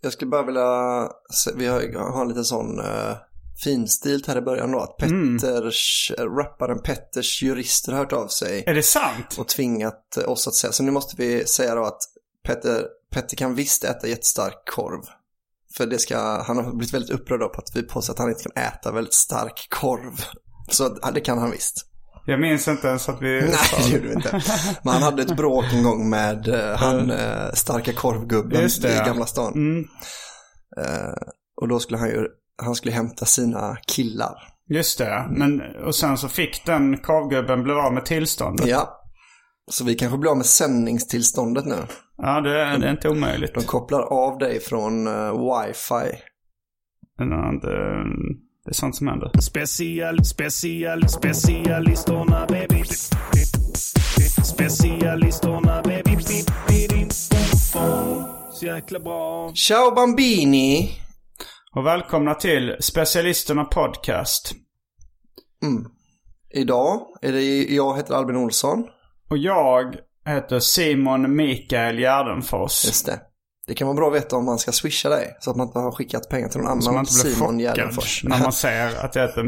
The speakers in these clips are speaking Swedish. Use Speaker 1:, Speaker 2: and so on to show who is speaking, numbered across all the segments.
Speaker 1: Jag skulle bara vilja, vi har, har en liten sån uh, finstilt här i början då, att Petters, rapparen Petters jurister har hört av sig
Speaker 2: Är det sant?
Speaker 1: och tvingat eh, oss att säga, så nu måste vi säga då att Petter, Petter kan visst äta jättestark korv. För det ska, han har blivit väldigt upprörd då på att vi påstår att han inte kan äta väldigt stark korv. Så det kan han visst.
Speaker 2: Jag minns inte ens att vi...
Speaker 1: Nej, det gjorde vi inte. Men han hade ett bråk en gång med eh, han eh, starka korvgubben
Speaker 2: det,
Speaker 1: i. Gamla stan.
Speaker 2: Mm,
Speaker 1: Eh, och då skulle han ju, han skulle hämta sina killar.
Speaker 2: just det. Men, och sen så fick den korvgubben bli av med tillståndet.
Speaker 1: Ja. Så vi kanske blir av med sändningstillståndet nu.
Speaker 2: Ja, det, är- det är inte omöjligt.
Speaker 1: De kopplar av dig från uh, wifi.
Speaker 2: Men, ja, det, är sånt som händer.
Speaker 3: Special, special, specialisterna baby. Specialisterna baby. Så jäkla bra.
Speaker 1: Ciao Bambini!
Speaker 2: Och välkomna till Specialisterna Podcast.
Speaker 1: Idag är det jag heter Albin Olsson.
Speaker 2: Och jag heter Simon Mikael Gärdenfors.
Speaker 1: Just det. Det kan vara bra att veta om man ska swisha dig. Så att man inte har skickat pengar till någon
Speaker 2: Så man
Speaker 1: annan
Speaker 2: inte blir
Speaker 1: Simon Gärdenfors.
Speaker 2: när man ser att jag heter...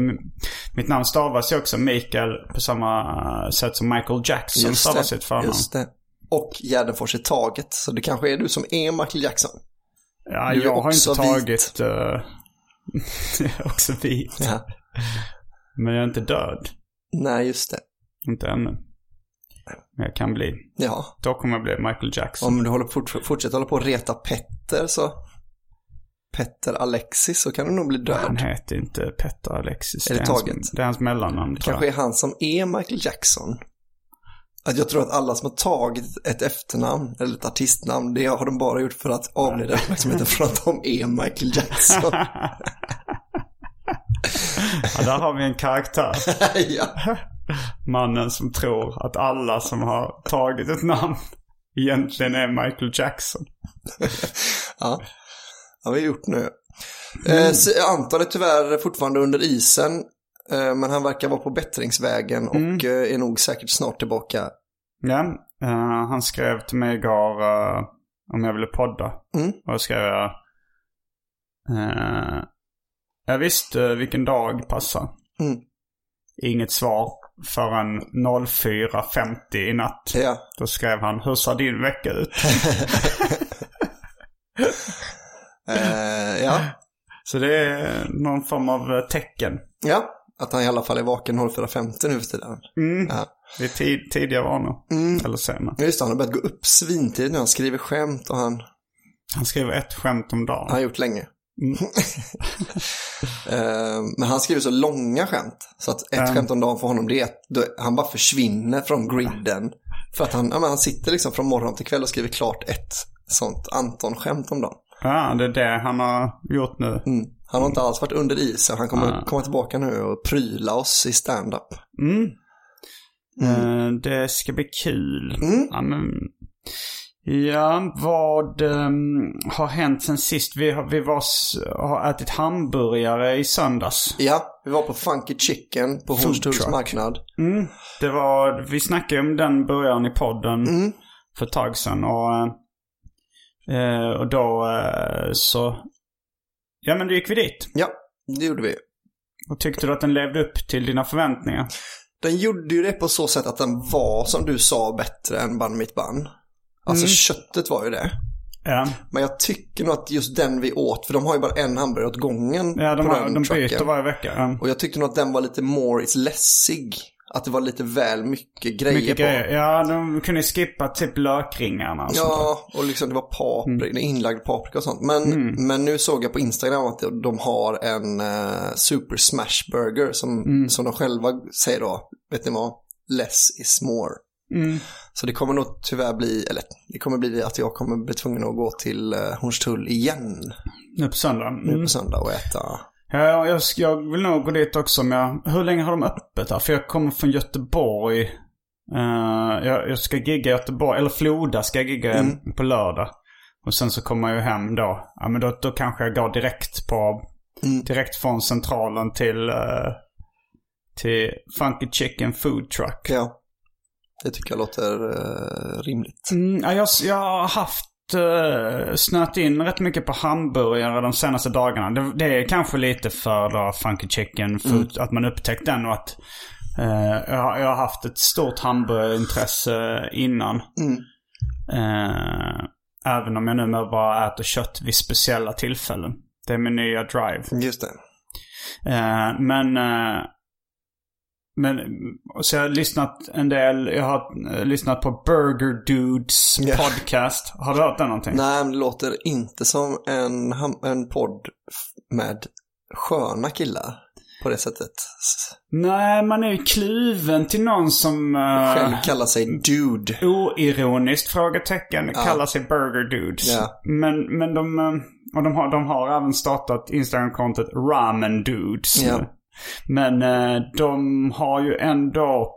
Speaker 2: Mitt namn stavas ju också Mikael på samma sätt som Michael Jackson stavar sitt förnamn.
Speaker 1: just det. Och Gärdenfors i taget. Så det kanske är du som är Michael Jackson.
Speaker 2: Ja,
Speaker 1: är
Speaker 2: jag har inte tagit... Uh, jag är också vit.
Speaker 1: Ja.
Speaker 2: Men jag är inte död.
Speaker 1: Nej, just det.
Speaker 2: Inte ännu. Jag kan bli.
Speaker 1: Ja.
Speaker 2: Då kommer jag bli Michael Jackson.
Speaker 1: Om du håller fort, fortsätter hålla på att reta Petter så... Petter Alexis så kan du nog bli
Speaker 2: Han
Speaker 1: död.
Speaker 2: heter inte Petter Alexis.
Speaker 1: Är det
Speaker 2: hans,
Speaker 1: taget?
Speaker 2: det är hans mellannamn tror
Speaker 1: kanske är han som är Michael Jackson. Att jag tror att alla som har tagit ett efternamn eller ett artistnamn, det har de bara gjort för att avleda uppmärksamheten från att de är Michael Jackson.
Speaker 2: Ja, där har vi en karaktär.
Speaker 1: ja.
Speaker 2: Mannen som tror att alla som har tagit ett namn egentligen är Michael Jackson.
Speaker 1: ja, har vi gjort nu. Eh, så Anton är tyvärr fortfarande under isen, eh, men han verkar vara på bättringsvägen och eh, är nog säkert snart tillbaka.
Speaker 2: Ja, eh, han skrev till mig igår eh, om jag ville podda.
Speaker 1: Mm.
Speaker 2: Och då skrev jag... Jag visste vilken dag passar.
Speaker 1: Mm.
Speaker 2: Inget svar förrän 04.50 i natt.
Speaker 1: Ja.
Speaker 2: Då skrev han, hur ser din vecka ut?
Speaker 1: Eh, ja.
Speaker 2: Så det är någon form av eh, tecken.
Speaker 1: ja, att han i alla fall är vaken 04.50 nu för tiden.
Speaker 2: Mm.
Speaker 1: Ja.
Speaker 2: Det är tid, tidiga vanor.
Speaker 1: Mm.
Speaker 2: Eller sena.
Speaker 1: Ja, Just det, han har börjat gå upp svintidigt nu. Han skriver skämt och han
Speaker 2: Han skriver ett skämt om dagen.
Speaker 1: har gjort länge. Eh, Men han skriver så långa skämt. Så att ett
Speaker 2: Mm.
Speaker 1: skämt om dagen för honom det är att han bara försvinner från griden. För att han, ja, han sitter liksom från morgon till kväll och skriver klart ett sånt Anton-skämt om dagen.
Speaker 2: Ja, det är det han har gjort nu.
Speaker 1: Mm. Han har inte alls varit under isen. Han kommer komma tillbaka nu och pryla oss i stand-up.
Speaker 2: Mm. Eh, det ska bli kul.
Speaker 1: Mm.
Speaker 2: Ja, men, ja vad ehm, har hänt sen sist? Vi, har, vi var, har ätit hamburgare i söndags.
Speaker 1: Ja, vi var på Funky Chicken på Hornstulls marknad.
Speaker 2: Mm. Det var, vi snackade om den burgaren i podden
Speaker 1: Mm.
Speaker 2: för ett tag sedan. Och, eh, och då eh, så... Ja men då gick vi dit.
Speaker 1: Ja, det gjorde vi.
Speaker 2: Och tyckte du att den levde upp till dina förväntningar?
Speaker 1: Den gjorde ju det på så sätt att den var, som du sa, bättre än Bun Mitt Bun. Alltså köttet var ju det.
Speaker 2: Ja,
Speaker 1: Men jag tycker nog att just den vi åt, för de har ju bara en hamburgare åt gången
Speaker 2: ja de,
Speaker 1: på
Speaker 2: har,
Speaker 1: den
Speaker 2: de byter varje vecka. Ja.
Speaker 1: Och jag tyckte nog att den var lite more is lässig. Att det var lite väl mycket grejer
Speaker 2: Mycket
Speaker 1: på.
Speaker 2: grejer. Ja, de kunde skippa typ lökringarna och sånt.
Speaker 1: Ja, och liksom det var paprika, inlagd paprika och sånt. Men, men nu såg jag på Instagram att de har en eh, Super Smash Burger som, som de själva säger då, vet ni vad? Less is more.
Speaker 2: Mm.
Speaker 1: Så det kommer nog tyvärr bli, eller det kommer bli att jag kommer bli tvungen att gå till eh, Hornstull igen
Speaker 2: Nu på söndag.
Speaker 1: nu
Speaker 2: Mm.
Speaker 1: på söndag och äta.
Speaker 2: Ja, jag, jag vill nog gå dit också. Men jag, hur länge har de öppet här? För jag kommer från Göteborg. Eh, jag, jag ska gigga i Göteborg, eller Floda ska jag gigga
Speaker 1: Mm.
Speaker 2: på lördag. Och sen så kommer jag ju hem då. Ja, men då, då kanske jag går direkt på,
Speaker 1: Mm.
Speaker 2: direkt från centralen till, eh, till Funky Chicken Food Truck.
Speaker 1: Ja, det tycker jag låter eh, rimligt.
Speaker 2: Mm, ja, jag, jag har haft uh, snöat in rätt mycket på hamburgare de senaste dagarna. Det, det är kanske lite för då, Funky Chicken Food, att man upptäckt den och att eh, jag, har- jag har haft ett stort hamburgarintresse innan.
Speaker 1: Mm.
Speaker 2: Eh, även om jag numera bara äter kött vid speciella tillfällen. Det är min nya drive.
Speaker 1: Just det.
Speaker 2: Eh, men... men så jag har lyssnat en del. Jag har lyssnat på Burger Dudes
Speaker 1: Ja.
Speaker 2: podcast. Har du hört den någonting?
Speaker 1: Nej, men det låter inte som en, en podd med sköna killar på det sättet.
Speaker 2: Nej, man är ju kluven till någon som... eh,
Speaker 1: Själv kallar sig dude.
Speaker 2: Oironiskt frågetecken kallar sig Burger Dudes.
Speaker 1: Ja.
Speaker 2: Men, men de, eh, och de, har, de har även startat Instagram-kontot Ramen Dudes.
Speaker 1: Ja.
Speaker 2: Men eh, de har ju ändå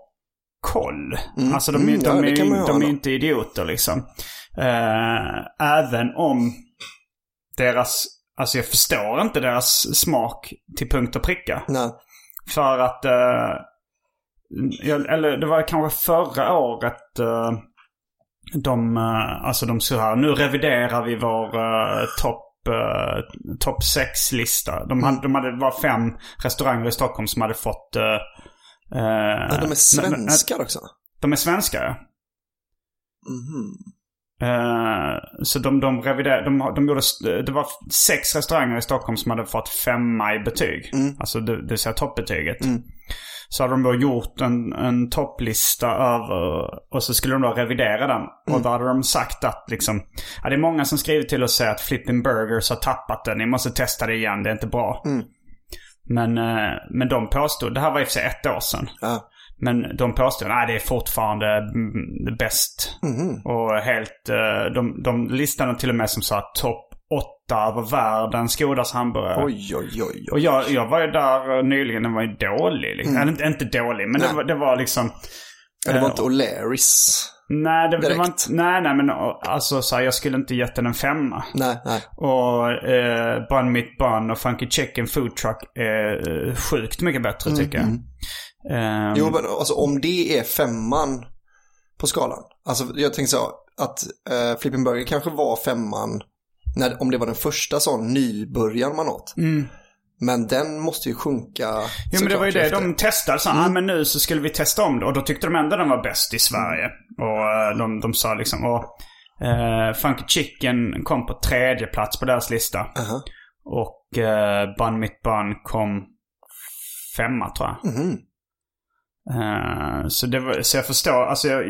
Speaker 2: koll. Alltså de, är-
Speaker 1: Mm, ja,
Speaker 2: de,
Speaker 1: ju
Speaker 2: de
Speaker 1: ha
Speaker 2: är inte idioter liksom. Eh, även om deras, alltså jag förstår inte deras smak till punkt och pricka.
Speaker 1: Nej.
Speaker 2: För att, eh, jag, eller det var kanske förra året eh, de, alltså de så här, nu reviderar vi vår uh, topp uh, top 6-lista. De, hade, de hade, det var fem restauranger i Stockholm som hade fått... eh, eh,
Speaker 1: Ja, de är svenskar också.
Speaker 2: de är svenskar.
Speaker 1: Mhm.
Speaker 2: Eh, så de, de reviderade, de, de gjorde, det var sex restauranger i Stockholm som hade fått femma i betyg. Alltså det, det vill säga toppbetyget. Så hade de då gjort en, en topplista över, och så skulle de då revidera den. Och då hade de sagt att liksom, ja, det är många som skriver till och säger att Flippin' Burgers har tappat den. Ni måste testa det igen, det är inte bra. Men, eh, men de påstod, det här var i och för sig ett år sedan.
Speaker 1: Ja.
Speaker 2: Men de påstår att det är fortfarande mm, bäst. Och helt, eh, de, de listade till och med som sa topp åtta över världens godaste hamburgare.
Speaker 1: Oj, oj, oj. oj.
Speaker 2: Och jag, jag var ju där eh, nyligen, den var ju dålig. Liksom. Eller inte, dålig, men det var, det var liksom...
Speaker 1: Ja, det var
Speaker 2: eh,
Speaker 1: inte O'Larrys.
Speaker 2: Nej, det, det var inte... Nej, nej, men eh, alltså så här, jag skulle inte gett den en femma.
Speaker 1: Nej, nej.
Speaker 2: Och eh, Bun Mitt Bun och Funky Chicken Food Truck är eh, sjukt mycket bättre tycker jag. Ehm,
Speaker 1: Jo, men alltså om det är femman på skalan. Alltså jag tänkte så att uh, Flippin' Burger kanske var femman när, om det var den första sån nybörjan man åt. Men den måste ju sjunka.
Speaker 2: Jo Mm. men det var ju det
Speaker 1: efter.
Speaker 2: de testade. Så, ah, men nu så skulle vi testa om det. Och då tyckte de ändå den var bäst i Sverige. Och eh, de, de sa liksom... Och, eh, Funky Chicken kom på tredje plats på deras lista.
Speaker 1: Aha.
Speaker 2: Och uh, Bun Mitt Bun kom femma tror jag.
Speaker 1: Mhm.
Speaker 2: Eh, så, var, så jag förstår, alltså jag,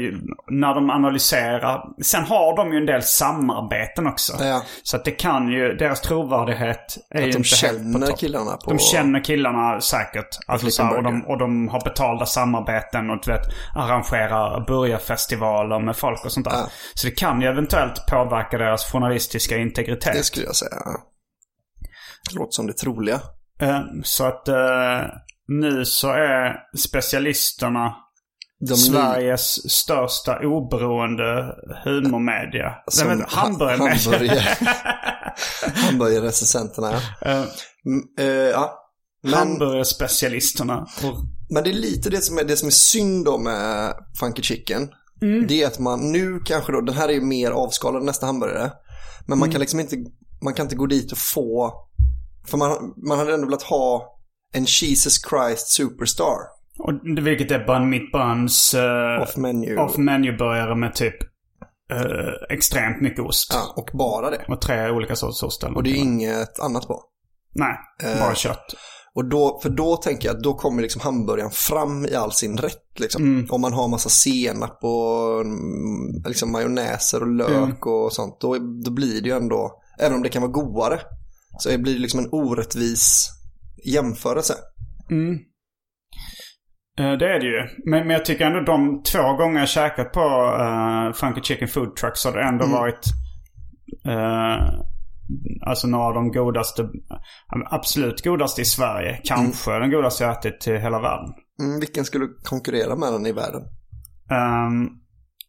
Speaker 2: när de analyserar. Sen har de ju en del samarbeten också.
Speaker 1: Ja,
Speaker 2: Så att det kan ju, deras trovärdighet är ju
Speaker 1: att de
Speaker 2: inte helt på
Speaker 1: känner killarna på...
Speaker 2: De känner killarna säkert. Alltså så här, och, de, och de har betalda samarbeten och du vet, arrangerar burgarfestivaler med folk och sånt där.
Speaker 1: Ja.
Speaker 2: Så det kan ju eventuellt påverka deras journalistiska integritet.
Speaker 1: Det skulle jag säga. Det låter som det troliga.
Speaker 2: Eh, så att eh, nu så är specialisterna
Speaker 1: De
Speaker 2: Sveriges största oberoende humormedia.
Speaker 1: Som
Speaker 2: Nej, men
Speaker 1: ha-
Speaker 2: hamburgermedia.
Speaker 1: hamburgare. Hamburgerrecensenterna, ja. Mm, eh, ja. Men,
Speaker 2: Hamburgerspecialisterna.
Speaker 1: Men det är lite det som är, det som är synd då med Funky Chicken.
Speaker 2: Mm.
Speaker 1: Det är att man nu kanske då, den här är ju mer avskalad än nästa hamburgare. Men
Speaker 2: Mm.
Speaker 1: man kan liksom inte, man kan inte gå dit och få, för man, man hade ändå velat ha en Jesus Christ Superstar.
Speaker 2: Och vilket är bun meat buns. Uh,
Speaker 1: Off menu.
Speaker 2: off menu burgare med typ eh, extremt mycket ost.
Speaker 1: Ja, och bara det.
Speaker 2: Och tre olika sorters ost.
Speaker 1: Och det är inget annat på.
Speaker 2: Nej,
Speaker 1: Eh.
Speaker 2: bara kött.
Speaker 1: Och då, för då tänker jag att då kommer liksom hamburgaren fram i all sin rätt. Liksom.
Speaker 2: Mm.
Speaker 1: Om man har massa senap och mm, liksom majonnäser och lök
Speaker 2: Mm.
Speaker 1: och sånt. Då, då blir det ju ändå, även om det kan vara godare, så blir det liksom en orättvis jämförelse.
Speaker 2: Mm. Eh, Det är det ju. Men, men jag tycker ändå de två gånger jag käkat på uh, Funky Chicken Food Trucks har det ändå
Speaker 1: Mm.
Speaker 2: varit eh, alltså några av de godaste, absolut godaste i Sverige. Kanske den godaste jag ätit i hela världen.
Speaker 1: Mm, vilken skulle konkurrera med den i världen?
Speaker 2: Um,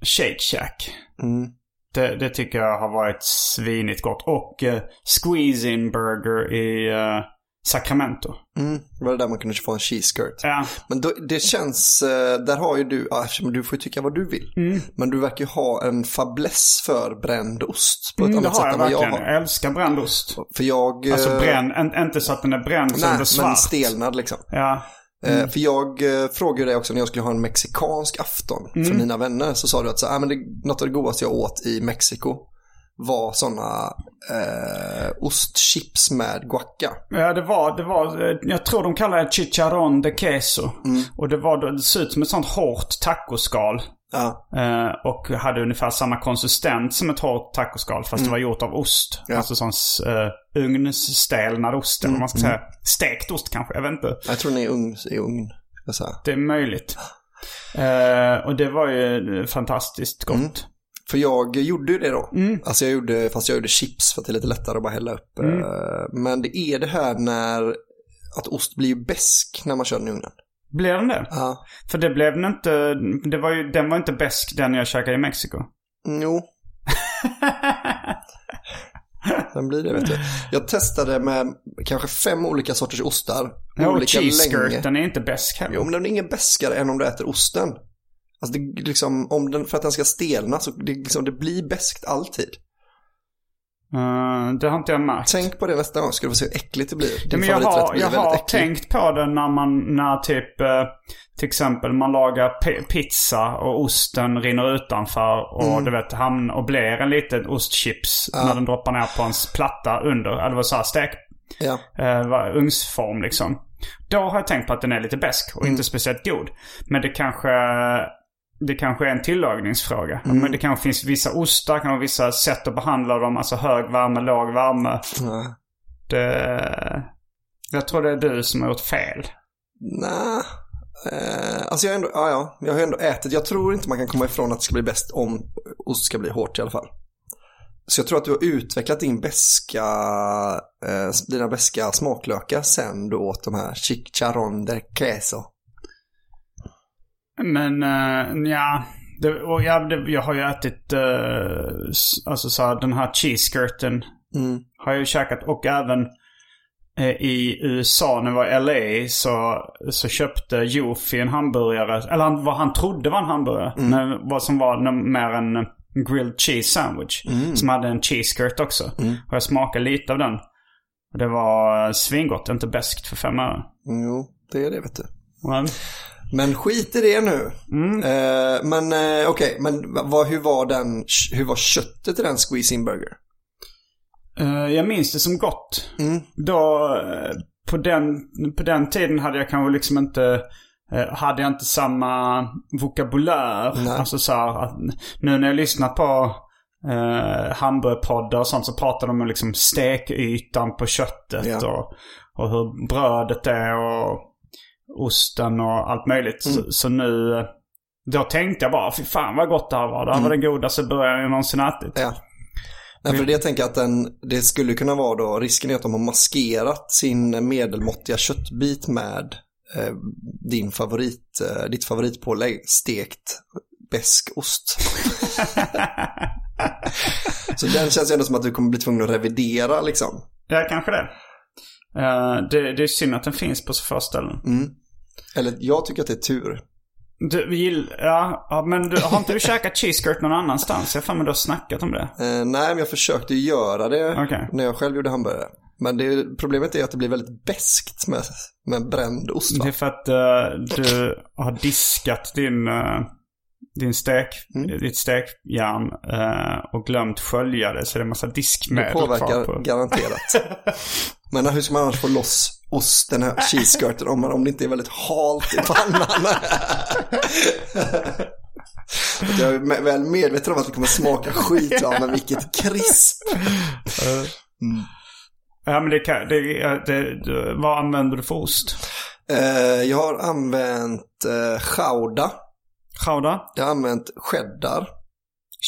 Speaker 2: Shake Shack.
Speaker 1: Mm.
Speaker 2: Det, det tycker jag har varit svinigt gott. Och uh, Squeeze In Burger i eh, Sacramento.
Speaker 1: Mm. Det var det där man kunde få en cheese skirt.
Speaker 2: Ja,
Speaker 1: Men då, det känns, eh, där har ju du, eftersom du får tycka vad du vill.
Speaker 2: Mm.
Speaker 1: Men du verkar ju ha en fäbless för bränd ost på ett
Speaker 2: mm, det
Speaker 1: annat
Speaker 2: har
Speaker 1: sätt
Speaker 2: jag
Speaker 1: än vad jag
Speaker 2: verkligen.
Speaker 1: har.
Speaker 2: Jag älskar bränd ost.
Speaker 1: För jag...
Speaker 2: Alltså
Speaker 1: eh,
Speaker 2: bränn, en, inte så att den är bränd så den
Speaker 1: Nej,
Speaker 2: blir svart.
Speaker 1: men stelnad liksom.
Speaker 2: Ja.
Speaker 1: Eh, För jag frågade dig också när jag skulle ha en mexikansk afton för
Speaker 2: Mm.
Speaker 1: mina vänner. Så sa du att så, ah, men det, något av det godaste jag åt i Mexiko var sådana eh, ostchips med guacca.
Speaker 2: ja, det var, det var, eh, jag tror de kallar det chicharron de queso.
Speaker 1: Mm.
Speaker 2: Och det var, det såg ut som ett sånt hårt tacoskal.
Speaker 1: Ja,
Speaker 2: Eh, och hade ungefär samma konsistens som ett hårt tacoskal fast det var gjort av ost.
Speaker 1: Ja.
Speaker 2: Alltså sån uh, ugnsstelnad ost eller vad man ska säga. Stekt ost kanske, jag vet inte.
Speaker 1: jag tror den är i ugn. I ugn.
Speaker 2: Det är möjligt. Eh, och det var ju fantastiskt gott.
Speaker 1: Mm. För jag gjorde ju det då.
Speaker 2: Mm.
Speaker 1: Alltså jag gjorde, fast jag gjorde chips för att det är lite lättare att bara hälla upp. Eh, Men det är det här när, att ost blir ju besk när man kör den i ugnen.
Speaker 2: Blev den det?
Speaker 1: Ja.
Speaker 2: För det blev den inte, det var ju, den var inte besk den jag käkade i Mexiko.
Speaker 1: Jo. Den blir det vet du. Jag testade med kanske fem olika sorters ostar.
Speaker 2: Ja, och
Speaker 1: olika
Speaker 2: cheese
Speaker 1: länge.
Speaker 2: skirt, den är inte besk heller.
Speaker 1: Jo, men den är ingen beskare än om du äter osten. Alltså det, liksom, om den, för att den ska stelna så det, liksom, det blir beskt alltid.
Speaker 2: Eh, det har inte jag märkt.
Speaker 1: Tänk på det nästa gång, ska du få se hur äckligt det blir. Din
Speaker 2: men jag har, jag har
Speaker 1: äcklig.
Speaker 2: tänkt på det när man, när typ, eh, till exempel man lagar pi- pizza och osten rinner utanför och
Speaker 1: Mm.
Speaker 2: du vet, hamn och blir en liten ostchips när den droppar ner på ens platta under. Eller vad så här, stek,
Speaker 1: Ja.
Speaker 2: vad- ugnsform liksom. Då har jag tänkt på att den är lite besk och
Speaker 1: Mm.
Speaker 2: inte speciellt god. Men det kanske, det kanske är en tillagningsfråga.
Speaker 1: Mm.
Speaker 2: Men det kanske finns vissa ostar, kanske vissa sätt att behandla dem. Alltså hög värme, låg värme.
Speaker 1: Ja.
Speaker 2: Det, jag tror det är du som har gjort fel.
Speaker 1: Nej. Eh, alltså jag, har ändå, ja, ja, jag har ändå ätit. Jag tror inte man kan komma ifrån att det ska bli bäst om ost ska bli hårt i alla fall. Så jag tror att du har utvecklat din beska, eh, dina beska smaklökar sen du åt de här chicharron de queso.
Speaker 2: Men uh, ja, det, och ja det, jag har ju ätit uh, alltså så här, den här cheese skirten.
Speaker 1: Mm.
Speaker 2: Har jag ju käkat och även eh, i USA när jag var i LA så, så köpte Jofi en hamburgare. Eller han, vad han trodde var en hamburgare. Men vad som var mer en grilled cheese sandwich. Som hade en cheese skirt också. Och jag smakade lite av den. Och det var svingott, inte beskt för fem öre.
Speaker 1: Jo, det är det vet du.
Speaker 2: Men,
Speaker 1: Men skit i det nu. Eh, men eh, okej, men vad, hur, var den, hur var köttet i den squeezing burger?
Speaker 2: Eh, jag minns det som gott.
Speaker 1: Mm.
Speaker 2: Då, eh, på den, på den tiden hade jag kanske liksom inte, eh, hade jag inte samma vokabulär.
Speaker 1: Nej.
Speaker 2: Alltså så här, att nu när jag lyssnar på eh, hamburgerpoddar och sånt så pratar de om liksom stekytan på köttet
Speaker 1: Ja.
Speaker 2: och, och hur brödet är och osten och allt möjligt.
Speaker 1: Mm.
Speaker 2: Så, så nu, då tänkte jag bara, fy fan vad gott det här var. Det här var den godaste burgaren jag någonsin ätit.
Speaker 1: Ja. Nej, för det jag tänker att den, det skulle kunna vara då, risken är att de har maskerat sin medelmåttiga köttbit med eh, din favorit, eh, ditt favoritpålägg, stekt besk ost. Så den känns ju ändå som att du kommer bli tvungen att revidera liksom.
Speaker 2: Ja, kanske det. Eh, det. Det är synd att den finns på så få ställen.
Speaker 1: Eller jag tycker att det är tur.
Speaker 2: Du, vi gill, ja, ja, men du, har inte du käkat cheese skirt någon annanstans? Jag har för mig du har snackat om det.
Speaker 1: Eh, nej, men jag försökte göra det
Speaker 2: Okej.
Speaker 1: när jag själv gjorde hamburgare. Men det, problemet är att det blir väldigt beskt med, med bränd ost. Va?
Speaker 2: Det är för att eh, du har diskat din, eh, din stek,
Speaker 1: Mm.
Speaker 2: ditt stekjärn eh, och glömt skölja det. Så det är en massa
Speaker 1: Det
Speaker 2: diskmedel kvar
Speaker 1: påverkar
Speaker 2: på.
Speaker 1: garanterat. Men hur ska man annars få loss ost, den här cheese skirten, om, man- om det inte är väldigt halt i pannan? Jag är väl medveten om att det kommer smaka skit, va? men vilket krisp.
Speaker 2: Ja, men det kan, det, det, det, vad använder du för ost?
Speaker 1: Eh, jag har använt eh, chauda,
Speaker 2: Chowda?
Speaker 1: jag har använt cheddar,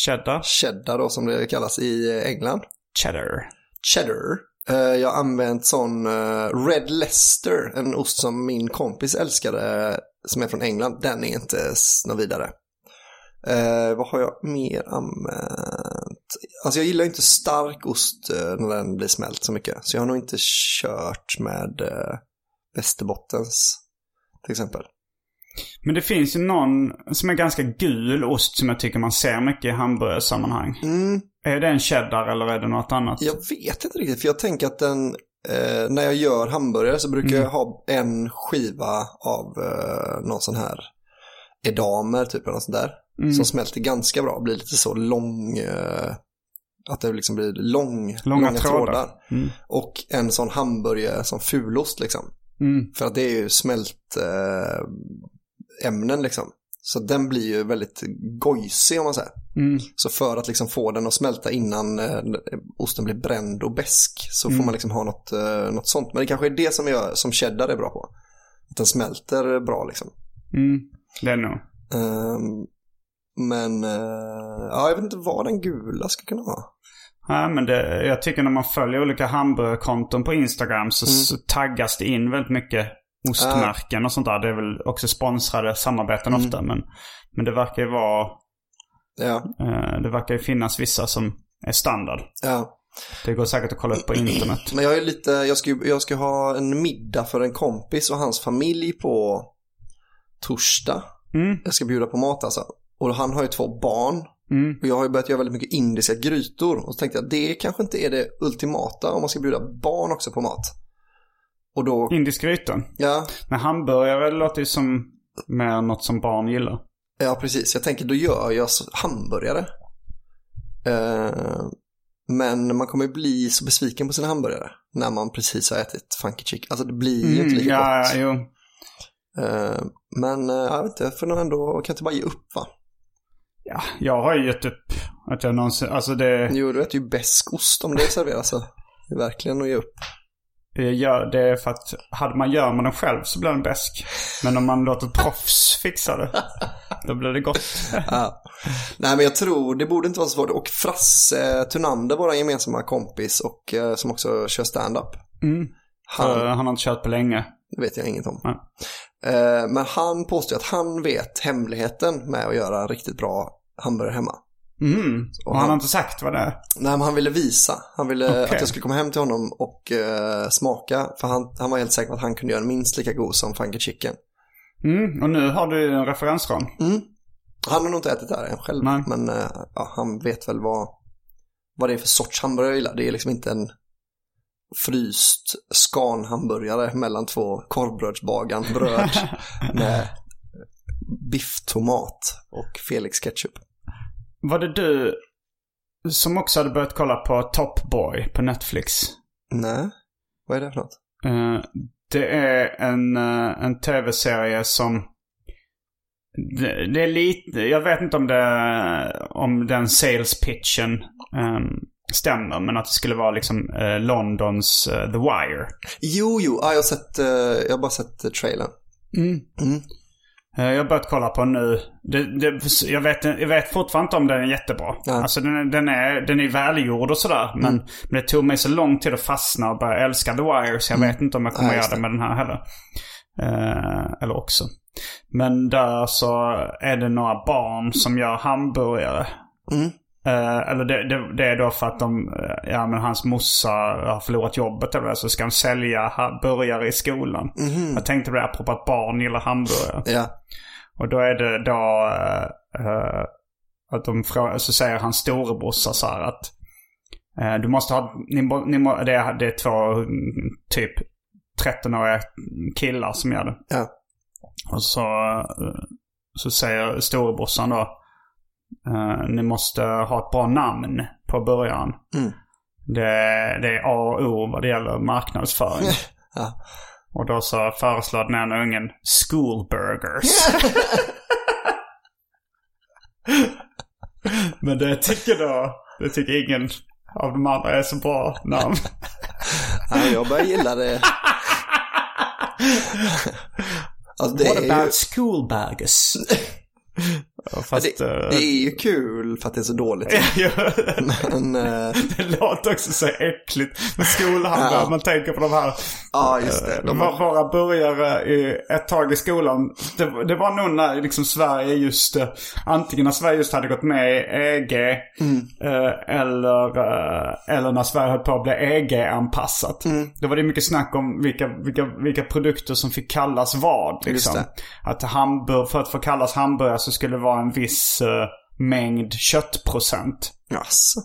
Speaker 2: Cheddar?
Speaker 1: cheddar då som det kallas i England.
Speaker 2: Cheddar.
Speaker 1: cheddar. Eh, Jag har använt sån eh, Red Leicester, en ost som min kompis älskade, som är från England. Den är inte något vidare. Eh, vad har jag mer använt? Alltså jag gillar inte stark ost eh, när den blir smält så mycket. Så jag har nog inte kört med eh, Västerbottens till exempel.
Speaker 2: Men det finns ju någon som är ganska gul ost som jag tycker man ser mycket i hamburgersammanhang.
Speaker 1: Mm,
Speaker 2: Är det en cheddar eller är det något annat?
Speaker 1: jag vet inte riktigt, för jag tänker att den, eh, när jag gör hamburgare så brukar jag ha en skiva av eh, någon sån här edamer, typ eller något sånt där. Som smälter ganska bra, blir lite så lång, eh, att det liksom blir lång,
Speaker 2: Långa trådar.
Speaker 1: Och en sån hamburgare som fulost liksom.
Speaker 2: Mm.
Speaker 1: För att det är ju smält eh, ämnen liksom. Så den blir ju väldigt gojsig om man säger.
Speaker 2: Mm.
Speaker 1: Så för att liksom få den att smälta innan eh, osten blir bränd och besk så får man liksom ha något, eh, något sånt. Men det kanske är det som, jag, som cheddar är bra på. Att den smälter bra liksom.
Speaker 2: Mm. Det är nog.
Speaker 1: Ehm, men eh, ja, jag vet inte vad den gula ska kunna vara.
Speaker 2: Ja, men det, jag tycker när man följer olika hamburgerkonton på Instagram så, så taggas det in väldigt mycket ostmärken och sånt där. Det är väl också sponsrade samarbeten ofta. Men, men det verkar ju vara,
Speaker 1: Ja,
Speaker 2: eh, det verkar ju finnas vissa som är standard.
Speaker 1: ja.
Speaker 2: Det går säkert att kolla upp på internet.
Speaker 1: Men jag är lite, jag ska, jag ska ha en middag för en kompis och hans familj på torsdag.
Speaker 2: Mm.
Speaker 1: Jag ska bjuda på mat alltså. Och han har ju två barn.
Speaker 2: Mm.
Speaker 1: Och jag har ju börjat göra väldigt mycket indiska grytor. Och så tänkte jag det kanske inte är det ultimata om man ska bjuda barn också på mat. Och då,
Speaker 2: Indisk gryta.
Speaker 1: ja,
Speaker 2: Men hamburgare låter ju som mer något som barn gillar.
Speaker 1: ja precis. Jag tänker då gör jag hamburgare. Eh, men man kommer ju bli så besviken på sina hamburgare. När man precis har ätit funky chicken. Alltså det blir ju inte lika
Speaker 2: Mm, ja,
Speaker 1: gott.
Speaker 2: jo.
Speaker 1: Eh, men eh, jag vet inte, jag får nog ändå, kan inte bara ge upp va?
Speaker 2: Ja, jag har ju gett upp att jag någonsin, alltså det,
Speaker 1: Jo, du äter ju besk ost om det serveras så. Det är verkligen att ge upp.
Speaker 2: Jag gör, det är för att hade man gör man den själv så blir den besk. Men om man låter proffs fixa det, då blir det gott.
Speaker 1: Ja. Nej men jag tror det borde inte vara så svårt. Och Frasse Tunander, vår gemensamma kompis och eh, som också kör stand-up.
Speaker 2: Mm.
Speaker 1: Han,
Speaker 2: För han har inte kört på länge.
Speaker 1: det vet jag inget om.
Speaker 2: Nej.
Speaker 1: Eh, men han påstår att han vet hemligheten med att göra riktigt bra hamburgare hemma.
Speaker 2: Mm. Och han har inte sagt vad det är.
Speaker 1: Nej men han ville visa. Han ville
Speaker 2: Okej.
Speaker 1: att jag skulle komma hem till honom och eh, smaka. För han, han var helt säker på att han kunde göra en minst lika god som funky chicken.
Speaker 2: Mm. Och nu har du en referensram.
Speaker 1: Mm. Han har nog inte ätit det här än själv.
Speaker 2: Nej.
Speaker 1: Men eh, ja, han vet väl vad, vad det är för sorts hamburgare jag gillar. Det är liksom inte en fryst skanhamburgare mellan två korvbrödsbagan bröd med bifftomat och Felix ketchup.
Speaker 2: Var det du som också hade börjat kolla på Top Boy på Netflix?
Speaker 1: Nej, vad är det för något?
Speaker 2: Eh, det är en, eh, en tv-serie som... Det, det är lite... Jag vet inte om, det, om den sales pitchen ehm, stämmer. Men att det skulle vara liksom eh, Londons The Wire.
Speaker 1: Jo, jo, ja, jag, har sett, jag har bara sett uh, trailern.
Speaker 2: Mm.
Speaker 1: Mm.
Speaker 2: Eh, Jag har börjat kolla på nu. Det, det, jag, vet, jag vet fortfarande inte om den är jättebra.
Speaker 1: Ja.
Speaker 2: Alltså den, är- den, är, den är välgjord och sådär. Men,
Speaker 1: Mm.
Speaker 2: men det tog mig så lång tid att fastna och börja älska The Wire. Så jag vet inte om jag kommer
Speaker 1: Ja,
Speaker 2: göra det. med den här heller. Eh, eller också. Men där så är det några barn som gör hamburgare.
Speaker 1: Mm.
Speaker 2: Eh, eller det, det, det är då för att de, eh, ja men hans morsa har förlorat jobbet eller så ska de sälja burgare i skolan. Jag tänkte på det apropå att barn gillar hamburgare.
Speaker 1: Ja.
Speaker 2: Och då är det då eh, att de frå- så säger hans storebrorsa så här att du måste ha, ni, ni, det, är, det är två mm, typ 13-åriga killar som gör det.
Speaker 1: Ja.
Speaker 2: Och så, så säger storebrorsan då eh, ni måste ha ett bra namn på början.
Speaker 1: Mm.
Speaker 2: Det, det är A och O vad det gäller marknadsföring.
Speaker 1: Ja.
Speaker 2: Och då så föreslår den ena ungen Schoolburgers. Men det tycker då, det tycker ingen av de andra är så bra namn.
Speaker 1: Ja, jag börjar gilla det. Alltså det,
Speaker 2: What
Speaker 1: är ju,
Speaker 2: about Schoolburgers? Ja, Fast...
Speaker 1: det,
Speaker 2: eh,
Speaker 1: det är ju kul för att det är så dåligt.
Speaker 2: Ja,
Speaker 1: Men, eh,
Speaker 2: det låter också så äckligt med skolhandlare.
Speaker 1: Ja.
Speaker 2: Man tänker på de här
Speaker 1: ja, just det.
Speaker 2: De
Speaker 1: De
Speaker 2: var bara börjare i ett tag i skolan. Det, det var nog när liksom Sverige just, eh, antingen när Sverige just hade gått med i EG eh, eller, eh, eller när Sverige höll på att bli EG-anpassat. Då var det mycket snack om vilka, vilka, vilka produkter som fick kallas vad. Liksom. Att hamburg, för att få kallas hamburgare så skulle det vara en viss eh, mängd köttprocent.
Speaker 1: Jaså.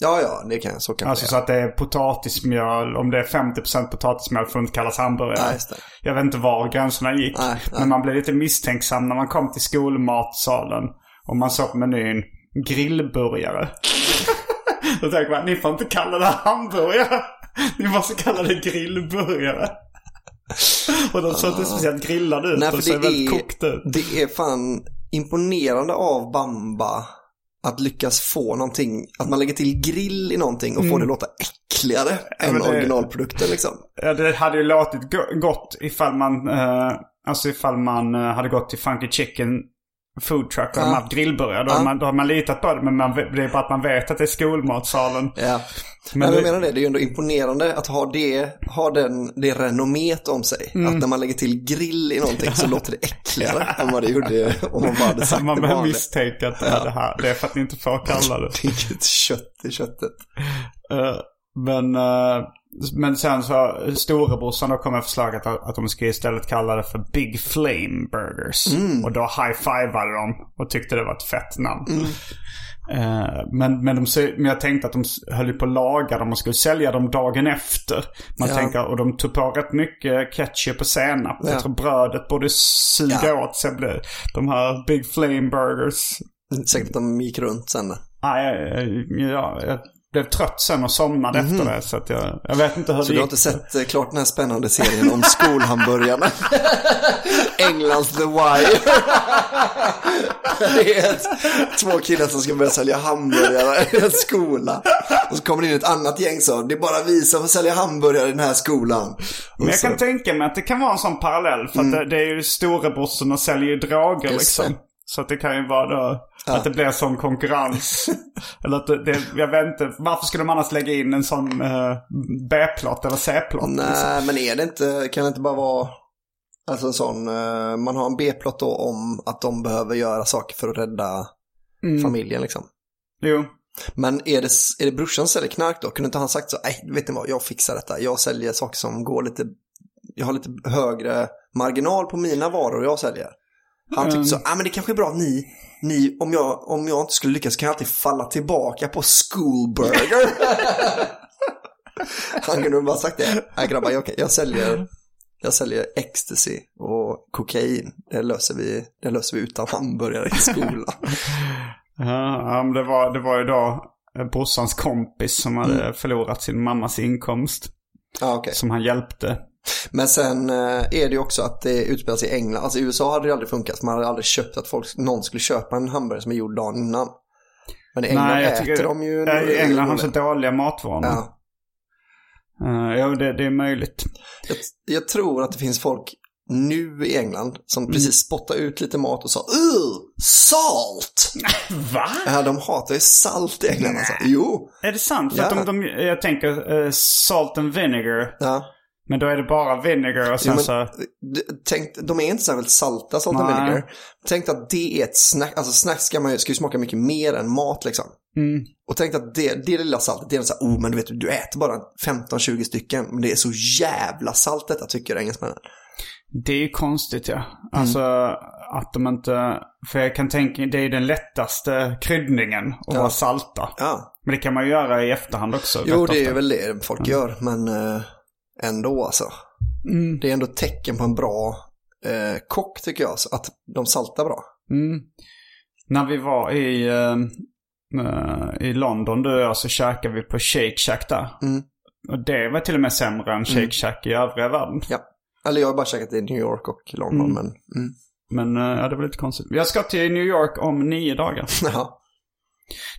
Speaker 1: Ja, ja, det kan så kan
Speaker 2: Alltså
Speaker 1: det
Speaker 2: så att det är potatismjöl, om det är 50% potatismjöl får det inte kallas hamburgare.
Speaker 1: Ja, just det.
Speaker 2: Jag vet inte var gränserna gick.
Speaker 1: Nej, nej.
Speaker 2: Men man blev lite misstänksam när man kom till skolmatsalen. Och man såg på menyn grillburgare. Då tänkte man, ni får inte kalla det hamburgare. Ni måste kalla det grillburgare. Och de såg inte speciellt grillade ut.
Speaker 1: Nej, för det
Speaker 2: väldigt
Speaker 1: är,
Speaker 2: kokta ut.
Speaker 1: det är fan imponerande av Bamba att lyckas få någonting, att man lägger till grill i någonting och får det låta äckligare än
Speaker 2: Mm. men det-
Speaker 1: originalprodukten liksom.
Speaker 2: Ja, det hade ju låtit go- gott ifall man, eh, alltså ifall man eh, hade gått till Funky Chicken Food Truck och
Speaker 1: Ja.
Speaker 2: de haft grillburgare. Då,
Speaker 1: Ja.
Speaker 2: har man, då har man litat på det. Men man, det är bara att man vet att det är skolmatsalen.
Speaker 1: Ja.
Speaker 2: Men
Speaker 1: Men
Speaker 2: det-
Speaker 1: jag menar det, det är ju ändå imponerande att ha det, ha den, det renommet om sig.
Speaker 2: Mm.
Speaker 1: Att när man lägger till grill i någonting så låter det äckligare än vad det gjorde om man bara hade sagt
Speaker 2: man
Speaker 1: vanliga.
Speaker 2: misstänka att det är det här. Det är för att ni inte får kalla det.
Speaker 1: Det är inget kött i köttet.
Speaker 2: Eh, men, eh, men sen så storebrorsan då kom med förslaget att, att de ska istället kalla det för Big Flame Burgers. Och då high-fivade de och tyckte det var ett fett namn. Eh, men, men, de, men jag tänkte att de höll på att laga dem och skulle sälja dem dagen efter. Man
Speaker 1: Ja.
Speaker 2: tänker, och de tog på rätt mycket ketchup och senap.
Speaker 1: Ja.
Speaker 2: Jag tror brödet borde suga
Speaker 1: Ja.
Speaker 2: åt sig de här Big Flame Burgers.
Speaker 1: Säkert att de gick runt sen.
Speaker 2: Nej, jag, jag blev trött sen och somnade efter det. Så att jag, jag vet inte hur
Speaker 1: Mhm. Så
Speaker 2: det
Speaker 1: du har inte sett eh, klart den här spännande serien om skolhamburgarna? Englands The Wire. det är ett, två killar som ska börja sälja hamburgare i en skola. Och så kommer det in ett annat gäng så, det är bara vi som får sälja hamburgare i den här skolan.
Speaker 2: Men jag
Speaker 1: så-
Speaker 2: kan tänka mig att det kan vara en sån parallell. För att det, det är ju storebrorsorna säljer ju drager
Speaker 1: Mm. Just
Speaker 2: liksom.
Speaker 1: det.
Speaker 2: Så att det kan ju vara då att det blir sån konkurrens. eller att det, det, jag vet inte, varför skulle man annars lägga in en sån uh, B-plott eller C-plott? liksom?
Speaker 1: Nej, men är det inte, kan det inte bara vara alltså en sån, eh, man har en B-plott då om att de behöver göra saker för att rädda
Speaker 2: Mm.
Speaker 1: familjen liksom.
Speaker 2: Jo.
Speaker 1: Men är det, är det brorsan som säljer knark då? Kunde inte han sagt så, nej, vet ni vad, jag fixar detta. Jag säljer saker som går lite, jag har lite högre marginal på mina varor jag säljer. Han tyckte så, ah, men det kanske är bra att ni, ni om, jag, om jag inte skulle lyckas kan jag alltid falla tillbaka på schoolburger. han kunde bara sagt det, nej grabbar, jag, jag säljer jag säljer ecstasy och kokain. Det löser vi, det löser vi utan hamburgare i skolan.
Speaker 2: Ja, men det var, det var ju då brorsans kompis som hade
Speaker 1: Mm.
Speaker 2: förlorat sin mammas inkomst.
Speaker 1: Ja, okej.
Speaker 2: Som han hjälpte.
Speaker 1: Men sen eh, är det ju också att det utspelar sig i England. Alltså i USA hade det aldrig funkat. Man hade aldrig köpt att folk, någon skulle köpa en hamburgare som är gjord dagen innan. Men i England
Speaker 2: jag
Speaker 1: äter
Speaker 2: tycker-
Speaker 1: de ju...
Speaker 2: Ja, I England har de så dåliga matvanor.
Speaker 1: Ja.
Speaker 2: Ja. jo, det, det är möjligt.
Speaker 1: Jag, jag tror att det finns folk nu i England som
Speaker 2: Mm.
Speaker 1: precis spottade ut lite mat och sa Ugh, salt!
Speaker 2: Va?
Speaker 1: Ja, de hatar ju salt i England alltså. Jo.
Speaker 2: Är det sant? För
Speaker 1: Ja.
Speaker 2: att de, de, jag tänker eh, salt and vinegar.
Speaker 1: Ja.
Speaker 2: Men då är det bara vinegar och sen
Speaker 1: men,
Speaker 2: så...
Speaker 1: d- tänk, de är inte särskilt salta, salt and
Speaker 2: Nej.
Speaker 1: vinegar. Tänk att det är ett snack, alltså snacks ska, man, ska ju smaka mycket mer än mat liksom.
Speaker 2: Mm.
Speaker 1: Och tänk att det, det lilla saltet, det är så här, oh men du vet du äter bara 15-20 stycken, men det är så jävla salt detta tycker engelsmännen.
Speaker 2: Det är ju konstigt ja.
Speaker 1: Mm.
Speaker 2: Alltså att de inte... För jag kan tänka, det är ju den lättaste kryddningen att vara salta.
Speaker 1: Ja,
Speaker 2: Men det kan man ju göra i efterhand också.
Speaker 1: jo det är
Speaker 2: ofta.
Speaker 1: väl det folk gör, men eh, ändå alltså.
Speaker 2: Mm.
Speaker 1: Det är ändå tecken på en bra eh, kock tycker jag, att de saltar bra.
Speaker 2: Mm. När vi var i, eh, eh, i London, du och jag, så käkade vi på Shake Shack där.
Speaker 1: Mm.
Speaker 2: Och det var till och med sämre än Shake Shack i övriga världen.
Speaker 1: Ja. Eller jag har bara käkat i New York och London,
Speaker 2: Mm.
Speaker 1: men mm.
Speaker 2: Men eh, ja, det var lite konstigt. Jag ska till New York om nio dagar.
Speaker 1: ja.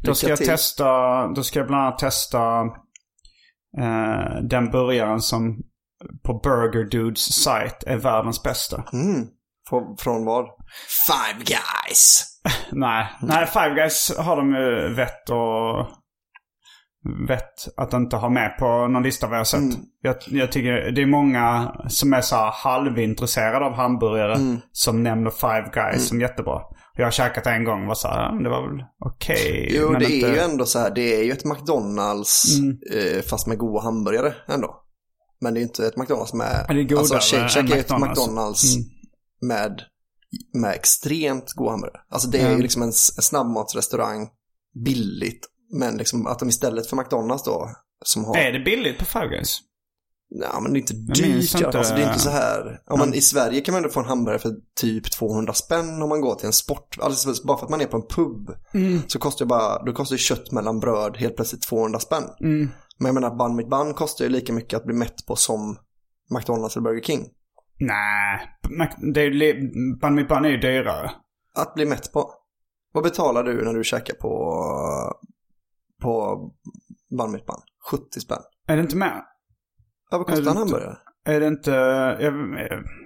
Speaker 2: Då ska jag
Speaker 1: till.
Speaker 2: testa, då ska jag bland annat testa eh, den burgaren som på Burger Dudes sajt är världens bästa.
Speaker 1: Mm. Från, från vad? Five guys!
Speaker 2: Nej, nej Five Guys har de ju vett och vett att inte ha med på någon lista vad jag sett.
Speaker 1: Mm.
Speaker 2: Jag, jag tycker det är många som är så halvintresserade av hamburgare
Speaker 1: Mm.
Speaker 2: som nämner Five Guys som jättebra. Jag har käkat en gång och var så här, "Ja, men det var väl okej.
Speaker 1: Jo,
Speaker 2: men
Speaker 1: det
Speaker 2: inte...
Speaker 1: är ju ändå så här, det är ju ett McDonalds
Speaker 2: Mm.
Speaker 1: eh, fast med goda hamburgare ändå. Men det är inte ett McDonalds med...
Speaker 2: Det är godare
Speaker 1: alltså Shake Shack är ju ett
Speaker 2: McDonald's. Mm.
Speaker 1: med, med extremt goda hamburgare. Alltså det är
Speaker 2: Mm.
Speaker 1: ju liksom en, en snabbmatsrestaurang, billigt. Men liksom att de istället för McDonalds då, som har...
Speaker 2: Är det billigt på Five Guys?
Speaker 1: Ja, men det är inte dyrt.
Speaker 2: inte.
Speaker 1: Alltså, det är inte så här. Om man, I Sverige kan man ändå få en hamburgare för typ 200 spänn om man går till en sport. Alltså, bara för att man är på en pub så kostar bara, då kostar kött mellan bröd helt plötsligt 200 spänn.
Speaker 2: Mm.
Speaker 1: Men jag menar, bun mitt bun kostar ju lika mycket att bli mätt på som McDonalds eller Burger King.
Speaker 2: Nej, bun mitt bun är ju dyrare.
Speaker 1: Att bli mätt på. Vad betalar du när du käkar på, på bun mitt bun? 70 spänn.
Speaker 2: Är det inte mer?
Speaker 1: Ja, vad
Speaker 2: Är det
Speaker 1: kostar en
Speaker 2: inte-
Speaker 1: hamburgare?
Speaker 2: Är det inte, jag,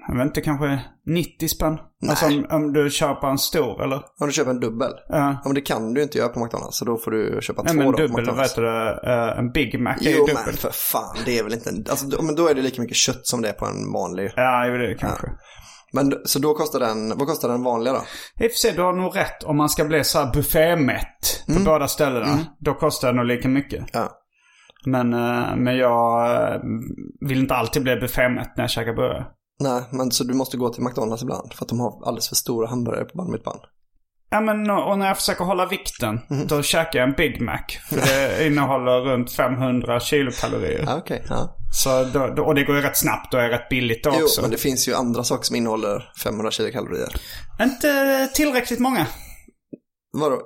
Speaker 2: jag vet inte, kanske 90 spänn? Alltså om, om du köper en stor eller?
Speaker 1: Om du köper en dubbel?
Speaker 2: Ja.
Speaker 1: Ja, men det kan du inte göra på McDonalds, så då får du köpa
Speaker 2: Nej
Speaker 1: två
Speaker 2: men
Speaker 1: då på
Speaker 2: dubbel, vad
Speaker 1: McDonalds.
Speaker 2: heter det? Eh, en Big Mac är ju
Speaker 1: Jo
Speaker 2: dubbel.
Speaker 1: men för fan, det är väl inte en, alltså, då- men då är det lika mycket kött som det är på en vanlig.
Speaker 2: Ja, jo, det är det kanske.
Speaker 1: Men så då kostar den, vad kostar den vanliga då?
Speaker 2: I och för sig, du har nog rätt. Om man ska bli så här buffémätt på båda ställena. Då kostar det nog lika mycket.
Speaker 1: Mm. Ja.
Speaker 2: Men, eh, men jag eh, vill inte alltid bli buffémätt när jag käkar burgare.
Speaker 1: Nej, men så du måste gå till McDonalds ibland för att de har alldeles för stora hamburgare på bun mitt bun.
Speaker 2: Ja men och när jag försöker hålla vikten,
Speaker 1: Mm.
Speaker 2: då käkar jag en Big Mac. För det innehåller runt 500 kilokalorier.
Speaker 1: Ja, okej. ja.
Speaker 2: Så då, och det går ju rätt snabbt och är rätt billigt då
Speaker 1: Jo,
Speaker 2: också.
Speaker 1: men det finns ju andra saker som innehåller 500 kilokalorier.
Speaker 2: Inte tillräckligt många.
Speaker 1: Vadå?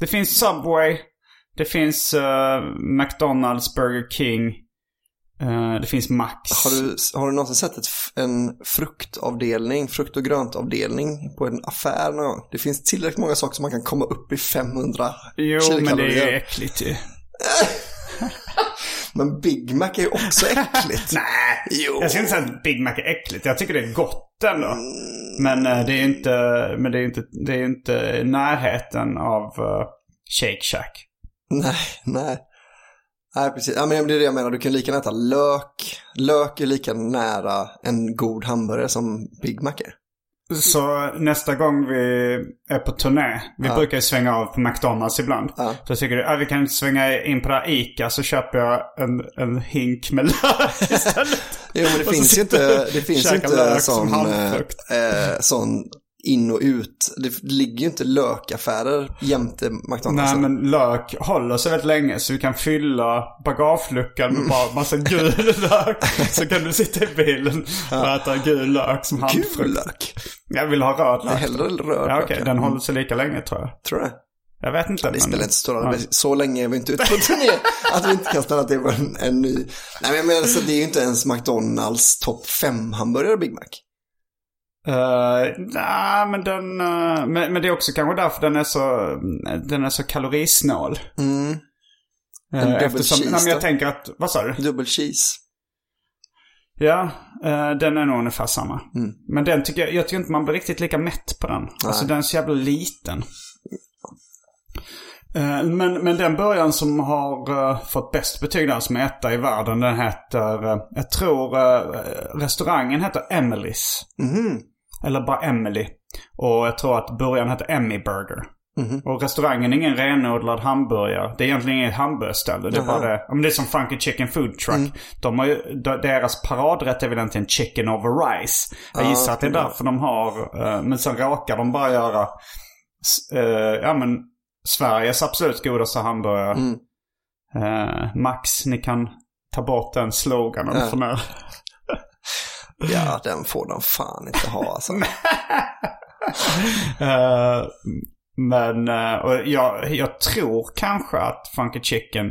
Speaker 2: Det finns Subway. Det finns eh, McDonalds, Burger King. eh, det finns Max.
Speaker 1: Har du, har du någonsin sett ett, en fruktavdelning, frukt och gröntavdelning på en affär någon gång? Det finns tillräckligt många saker som man kan komma upp i 500
Speaker 2: Jo, men det är ju äckligt ju.
Speaker 1: Men Big Mac är ju också äckligt.
Speaker 2: Nej,
Speaker 1: Jo.
Speaker 2: jag ska inte säga att Big Mac är äckligt. Jag tycker det är gott ändå.
Speaker 1: Mm.
Speaker 2: Men eh, det är ju inte, men det är inte, det är inte närheten av eh, Shake Shack.
Speaker 1: Nej, nej. Nej, precis. Ja, men det är det jag menar. Du kan lika gärna äta lök. Lök är lika nära en god hamburgare som Big Mac är.
Speaker 2: Så nästa gång vi är på turné, vi brukar ju svänga av på McDonalds ibland.
Speaker 1: Ja.
Speaker 2: Så tycker du, ja, vi kan svänga in på det här Ica så köper jag en, en hink med lök istället.
Speaker 1: Jo, men det finns ju inte, det finns inte sån, eh, eh, sån in och ut. Det ligger ju inte lökaffärer jämte McDonalds.
Speaker 2: Nej men lök håller sig väldigt länge så vi kan fylla bagageluckan med bara massa gul lök. Så kan du sitta i bilen och äta gul lök som
Speaker 1: Gul
Speaker 2: handfrukt.
Speaker 1: lök.
Speaker 2: Jag vill ha röd lök.
Speaker 1: hellre röd
Speaker 2: Ja
Speaker 1: lök,
Speaker 2: okej, den
Speaker 1: Mm.
Speaker 2: håller sig lika länge tror jag.
Speaker 1: Tror du det?
Speaker 2: Jag vet inte.
Speaker 1: Det spelar inte så stor roll. Så länge är vi inte ute på turné att vi inte kan stanna till på en, en ny. Nej men jag menar så det är ju inte ens McDonalds topp 5 hamburgare Big Mac.
Speaker 2: Uh, nej, men den... eh, men, men det är också kanske därför den är så, den är så kalorisnål.
Speaker 1: Mm.
Speaker 2: Uh, eftersom,
Speaker 1: cheese
Speaker 2: nej, men jag tänker att, vad sa du?
Speaker 1: Dubbel cheese.
Speaker 2: Ja, eh, den är nog ungefär samma.
Speaker 1: Mm.
Speaker 2: Men den tycker jag, jag tycker inte man blir riktigt lika mätt på den. Alltså den är så jävla liten. Eh, Men, men den början som har eh, fått bäst betyg där som är etta i världen, den heter, eh, jag tror eh, restaurangen heter Emily's.
Speaker 1: Mhm.
Speaker 2: Eller bara Emily. Och jag tror att början heter Emmy Burger.
Speaker 1: Mhm.
Speaker 2: Och restaurangen är ingen renodlad hamburgare. Det är egentligen inget hamburgerställe. Det är bara det. Om det är som Funky Chicken Food Truck. De har ju, de- deras paradrätt är väl egentligen chicken over rice. Jag
Speaker 1: Ja,
Speaker 2: gissar att det är därför de har. eh, men sen råkar de bara göra, eh, ja men, Sveriges absolut godaste hamburgare.
Speaker 1: Mm.
Speaker 2: Eh, Max, ni kan ta bort den sloganen
Speaker 1: Ja.
Speaker 2: för nu.
Speaker 1: Ja, den får de fan inte ha alltså.
Speaker 2: Eh, men uh, och jag, jag tror kanske att Funky Chicken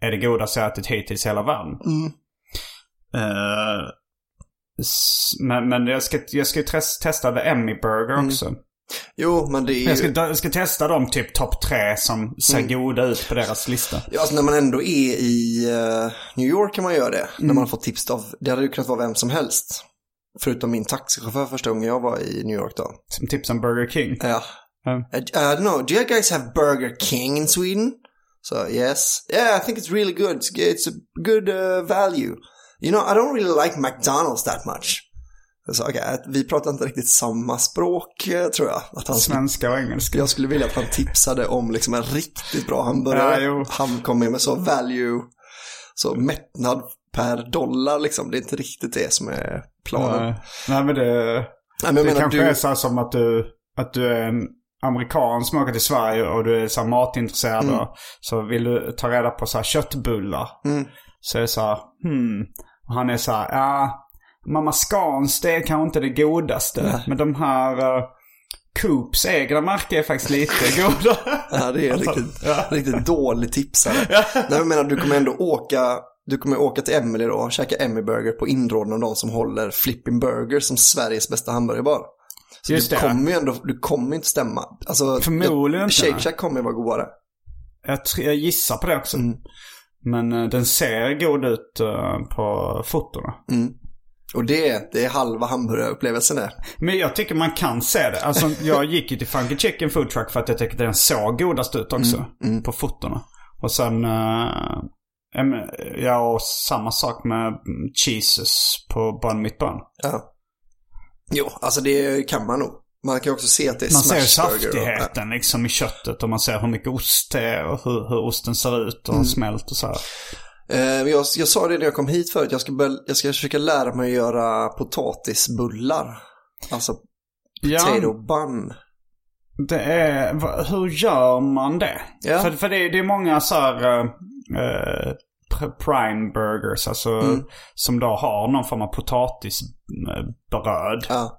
Speaker 2: är det godaste jag ätit hittills i hela världen.
Speaker 1: Mm.
Speaker 2: S- men, men jag ska, jag ska testa The Emmy Burger också.
Speaker 1: Jo, men det är
Speaker 2: Jag, ska,
Speaker 1: ju...
Speaker 2: jag ska testa de typ topp tre som ser
Speaker 1: Mm.
Speaker 2: goda ut på deras lista.
Speaker 1: Ja, alltså när man ändå är i eh, New York kan man göra det. När
Speaker 2: Mm.
Speaker 1: man har fått tips av, det hade ju kunnat vara vem som helst. Förutom min taxichaufför första gången jag var i New York då.
Speaker 2: Som tips om Burger King.
Speaker 1: Ja.
Speaker 2: Ja.
Speaker 1: Uh, I don't know, do you guys have Burger King in Sweden? So yes. Yeah, I think it's really good. It's, it's a good uh, value. You know, I don't really like McDonald's that much. Så, okay, vi pratar inte riktigt samma språk eh, tror jag. Att han
Speaker 2: Svenska och engelska.
Speaker 1: jag skulle vilja att han tipsade om liksom en riktigt bra hamburgare.
Speaker 2: Ja,
Speaker 1: han kommer med så value, så mättnad per dollar liksom. Det är inte riktigt det som är planen.
Speaker 2: Nej, Nej men det...
Speaker 1: Nej, men
Speaker 2: Det
Speaker 1: menar,
Speaker 2: kanske
Speaker 1: du,
Speaker 2: är så här som att du, att du är en amerikan som åker till Sverige och du är så här matintresserad.
Speaker 1: Mm.
Speaker 2: Och så vill du ta reda på så här köttbullar.
Speaker 1: Mm.
Speaker 2: Så är det så här, hmm. Och han är så här, ja, Mamma Scans det är kanske inte det godaste. Men de här uh, Coops egna märke är faktiskt lite goda.
Speaker 1: Ja, det är riktigt,
Speaker 2: Alltså, Ja.
Speaker 1: riktigt dålig tipsare. Nej, men jag menar, du kommer ändå åka, du kommer åka till Emily då och käka Emmy Burger på inrådan av de som håller Flipping Burger som Sveriges bästa hamburgerbar. Så
Speaker 2: Just
Speaker 1: du
Speaker 2: det.
Speaker 1: kommer ju ändå, du kommer inte stämma. Alltså,
Speaker 2: Förmodligen inte,
Speaker 1: Shake
Speaker 2: nej.
Speaker 1: Shack kommer ju vara godare.
Speaker 2: Jag, jag gissar på det också.
Speaker 1: Mm.
Speaker 2: Men eh, den ser god ut eh, på fotona.
Speaker 1: Och det, det är halva hamburgarupplevelsen det.
Speaker 2: Men jag tycker man kan se det. Alltså jag gick ju till Funky Chicken Food Truck för att jag tyckte den såg godast ut också. På fotona. Och sen, uh, ja och samma sak med mm, cheeses på Bun Mitt Bun.
Speaker 1: Ja. Jo, alltså det kan man nog. Man kan också se att det är
Speaker 2: Man ser
Speaker 1: smashburger. och-
Speaker 2: saftigheten liksom i köttet och man ser hur mycket ost det är och hur, hur osten ser ut och har smält och så här.
Speaker 1: Eh, jag, jag sa det när jag kom hit förut, jag ska, börja, jag ska försöka lära mig att göra potatisbullar. Alltså potato bun.
Speaker 2: Det är, hur gör man det?
Speaker 1: Ja.
Speaker 2: För, för det, är- det är många så här eh, pr- prime burgers, alltså
Speaker 1: Mm.
Speaker 2: som då har någon form av potatisbröd.
Speaker 1: Ja.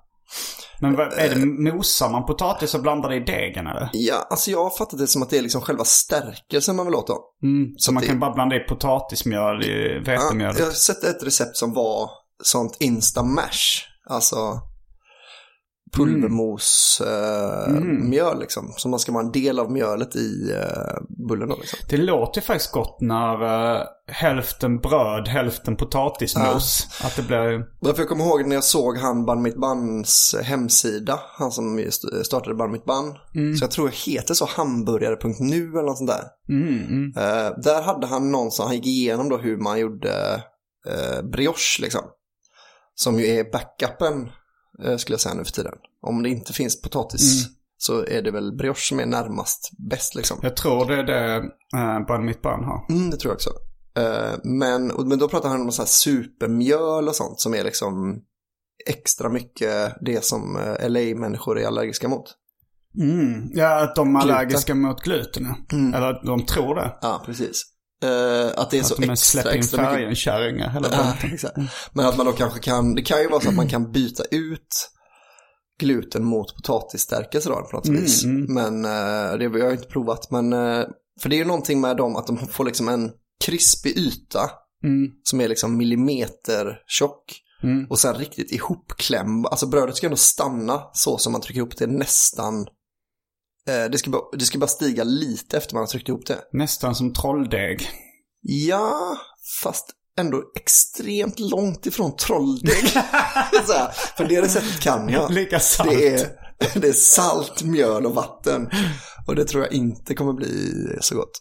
Speaker 2: Men vad, är det, mosar man potatis och blandar det i degen eller?
Speaker 1: ja, alltså jag har fattat det som att det är liksom själva stärkelsen man vill åt då.
Speaker 2: Mm, så man
Speaker 1: det-
Speaker 2: kan bara blanda i potatismjöl i
Speaker 1: Ja,
Speaker 2: vetemjölet?
Speaker 1: jag har sett ett recept som var sånt insta-mash. Alltså pulvermos eh,
Speaker 2: Mm.
Speaker 1: mjöl liksom. Så man ska vara en del av mjölet i eh, bullen då liksom.
Speaker 2: Det låter ju faktiskt gott när eh, hälften bröd, hälften potatismos. Att det blir...
Speaker 1: Därför jag kommer ihåg när jag såg han Bun Mitt Buns hemsida. Han som st- startade Bun Mitt Bun. Så jag tror det heter så hamburgare.nu eller något sånt där.
Speaker 2: Mm, mm.
Speaker 1: Där hade han någon som han gick igenom då hur man gjorde uh, brioche liksom. Som ju är backupen skulle jag säga nu för tiden. Om det inte finns potatis så är det väl brioche som är närmast bäst liksom.
Speaker 2: Jag tror det är det uh, Bun Mitt Bun har.
Speaker 1: Mm, det tror jag också. Eh, men, och, men då pratar han om så här supermjöl och sånt som är liksom extra mycket det som eh, LA-människor är allergiska mot.
Speaker 2: Mm. Ja, att de är
Speaker 1: Gluten.
Speaker 2: allergiska mot gluten.
Speaker 1: Mm.
Speaker 2: Eller att de tror det.
Speaker 1: Ja, precis. Eh, att det är så
Speaker 2: Att de
Speaker 1: extra,
Speaker 2: släpper in
Speaker 1: extra
Speaker 2: hela
Speaker 1: Ja,
Speaker 2: bunten.
Speaker 1: exakt. Men att man då kanske kan, det kan ju vara så att man kan byta ut gluten mot potatisstärkelse då på något
Speaker 2: Mm,
Speaker 1: vis.
Speaker 2: mm.
Speaker 1: Men eh, det har jag inte provat. Men, eh, för det är ju någonting med dem att de får liksom en krispig yta
Speaker 2: Mm.
Speaker 1: som är liksom millimeter tjock.
Speaker 2: Mm.
Speaker 1: Och sen riktigt ihopklämd. Alltså brödet ska ändå stanna så som man trycker ihop det nästan. Eh, det, ska bara, det ska bara stiga lite efter man har tryckt ihop det.
Speaker 2: Nästan som trolldeg.
Speaker 1: Ja, fast ändå extremt långt ifrån trolldeg. så här, för det receptet kan jag.
Speaker 2: Lika salt.
Speaker 1: Det är, det är salt, mjöl och vatten. Och det tror jag inte kommer bli så gott.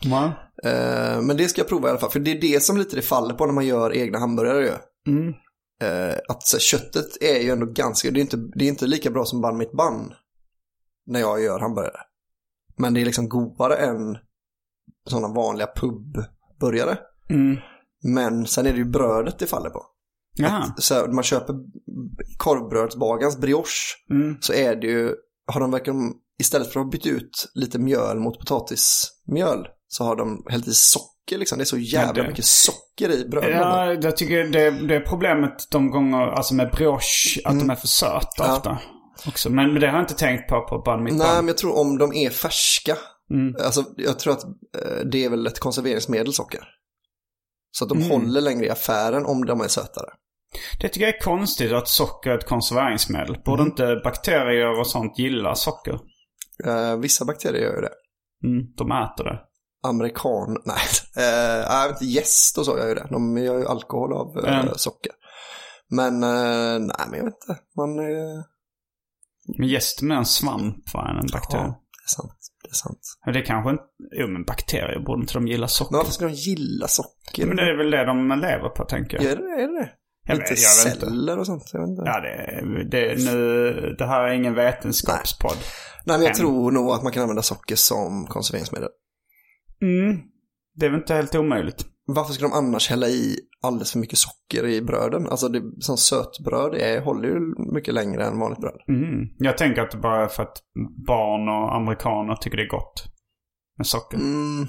Speaker 2: Ja.
Speaker 1: Eh, men det ska jag prova i alla fall. För det är det som lite det faller på när man gör egna hamburgare. Ju.
Speaker 2: Mm.
Speaker 1: Eh, att så, här, köttet är ju ändå ganska, det är inte, det är inte lika bra som bun mitt bun. När jag gör hamburgare. Men det är liksom godare än sådana vanliga pubburgare.
Speaker 2: Mm.
Speaker 1: Men sen är det ju brödet det faller på.
Speaker 2: Jaha.
Speaker 1: Så när man köper korvbrödsbagarens brioche
Speaker 2: Mm.
Speaker 1: så är det ju, har de verkligen, istället för att ha bytt ut lite mjöl mot potatismjöl så har de hällt i socker liksom. Det är så jävla
Speaker 2: det-
Speaker 1: mycket socker i brödet.
Speaker 2: Ja, jag tycker det, det är problemet de gånger, alltså med brioche, att de är för söta
Speaker 1: Ja.
Speaker 2: ofta. Också. Men, men det har jag inte tänkt på på mitt
Speaker 1: Nej,
Speaker 2: bun.
Speaker 1: men jag tror om de är färska.
Speaker 2: Mm.
Speaker 1: Alltså, jag tror att eh, det är väl ett konserveringsmedel socker. Så att de
Speaker 2: Mm.
Speaker 1: håller längre i affären om de är sötare.
Speaker 2: Det tycker jag är konstigt att socker är ett konserveringsmedel. Borde
Speaker 1: Mm.
Speaker 2: inte bakterier och sånt gilla socker?
Speaker 1: Eh, vissa bakterier gör ju det.
Speaker 2: Mm, de äter det.
Speaker 1: Amerikan, nej, eh, vet inte, gäst och så gör ju det. De gör ju alkohol av eh,
Speaker 2: Mm.
Speaker 1: socker. Men, eh, nej men jag vet inte. Man, eh,
Speaker 2: Men jäst är mer en svamp va, än en bakterie.
Speaker 1: ja, det är sant. Det är sant.
Speaker 2: Men det kanske inte... Jo men bakterier borde inte de gilla socker?
Speaker 1: Men varför ska de gilla socker?
Speaker 2: Men det är väl det de lever på tänker jag.
Speaker 1: Är det är det?
Speaker 2: Jag
Speaker 1: Inte
Speaker 2: vet- jag vet inte.
Speaker 1: celler och sånt? Jag vet inte.
Speaker 2: Ja, det, det, nu, det här är ingen vetenskapspodd.
Speaker 1: Nej, men jag
Speaker 2: Än.
Speaker 1: tror nog att man kan använda socker som konserveringsmedel.
Speaker 2: Mm. Det är väl inte helt omöjligt.
Speaker 1: Varför ska de annars hälla i alldeles för mycket socker i bröden? Alltså det, som sötbröd är, håller ju mycket längre än vanligt bröd.
Speaker 2: Mm. Jag tänker att det bara är för att barn och amerikaner tycker det är gott med socker.
Speaker 1: Mm,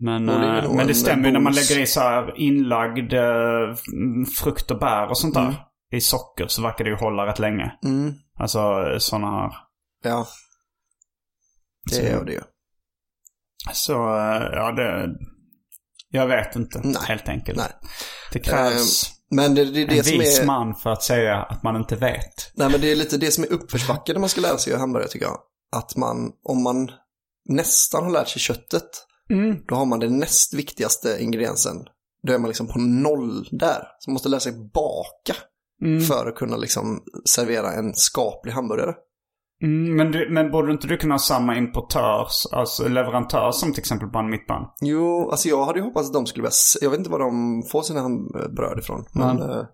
Speaker 2: Men,
Speaker 1: det
Speaker 2: eh, men det
Speaker 1: en
Speaker 2: stämmer ju när man lägger i så här inlagd eh, frukt och bär och sånt där
Speaker 1: Mm.
Speaker 2: i socker så verkar det ju hålla rätt länge.
Speaker 1: mm,
Speaker 2: Alltså sådana här.
Speaker 1: ja. Det
Speaker 2: Så-
Speaker 1: gör det ju.
Speaker 2: Så eh, ja, det... Jag vet inte
Speaker 1: Nej.
Speaker 2: helt enkelt.
Speaker 1: Nej.
Speaker 2: Det krävs
Speaker 1: Men det, det det
Speaker 2: en
Speaker 1: som
Speaker 2: vis
Speaker 1: är...
Speaker 2: man för att säga att man inte vet.
Speaker 1: Nej, men det är lite det som är uppförsbacke när man ska lära sig göra hamburgare tycker jag. Att man, om man nästan har lärt sig köttet,
Speaker 2: Mm.
Speaker 1: då har man den näst viktigaste ingrediensen. Då är man liksom på noll där. Så man måste lära sig baka
Speaker 2: Mm.
Speaker 1: för att kunna liksom servera en skaplig hamburgare.
Speaker 2: Mm, men, du, men borde inte du kunna ha samma importör, alltså leverantör som till exempel Bun Mitt Bun?
Speaker 1: Jo, alltså jag hade ju hoppats att de skulle vara, jag vet inte var de får sina ham- bröd ifrån. Men,
Speaker 2: Mm.
Speaker 1: eh,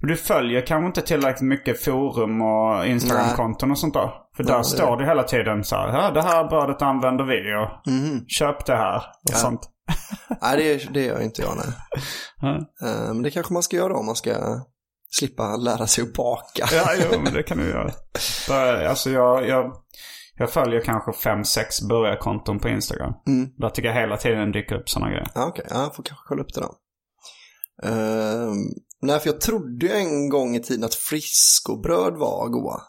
Speaker 2: Men du följer kanske inte tillräckligt mycket forum och Instagram-konton och sånt där? För där
Speaker 1: det-
Speaker 2: står det hela tiden så här, ja det här brödet använder vi och
Speaker 1: mhm.
Speaker 2: köp det här och
Speaker 1: Ja.
Speaker 2: sånt.
Speaker 1: Nej, det, det gör inte jag, nej.
Speaker 2: Ja,
Speaker 1: Eh, Men det kanske man ska göra om man ska slippa lära sig att baka.
Speaker 2: ja jo, men det kan du göra. Alltså jag, jag, jag följer kanske fem, sex burgarkonton på Instagram.
Speaker 1: Mm.
Speaker 2: Där tycker jag hela tiden dyker upp sådana grejer.
Speaker 1: Ja, okej. Ja, jag får kanske kolla upp det då. Uh, nej, för jag trodde ju en gång i tiden att friskobröd var goda.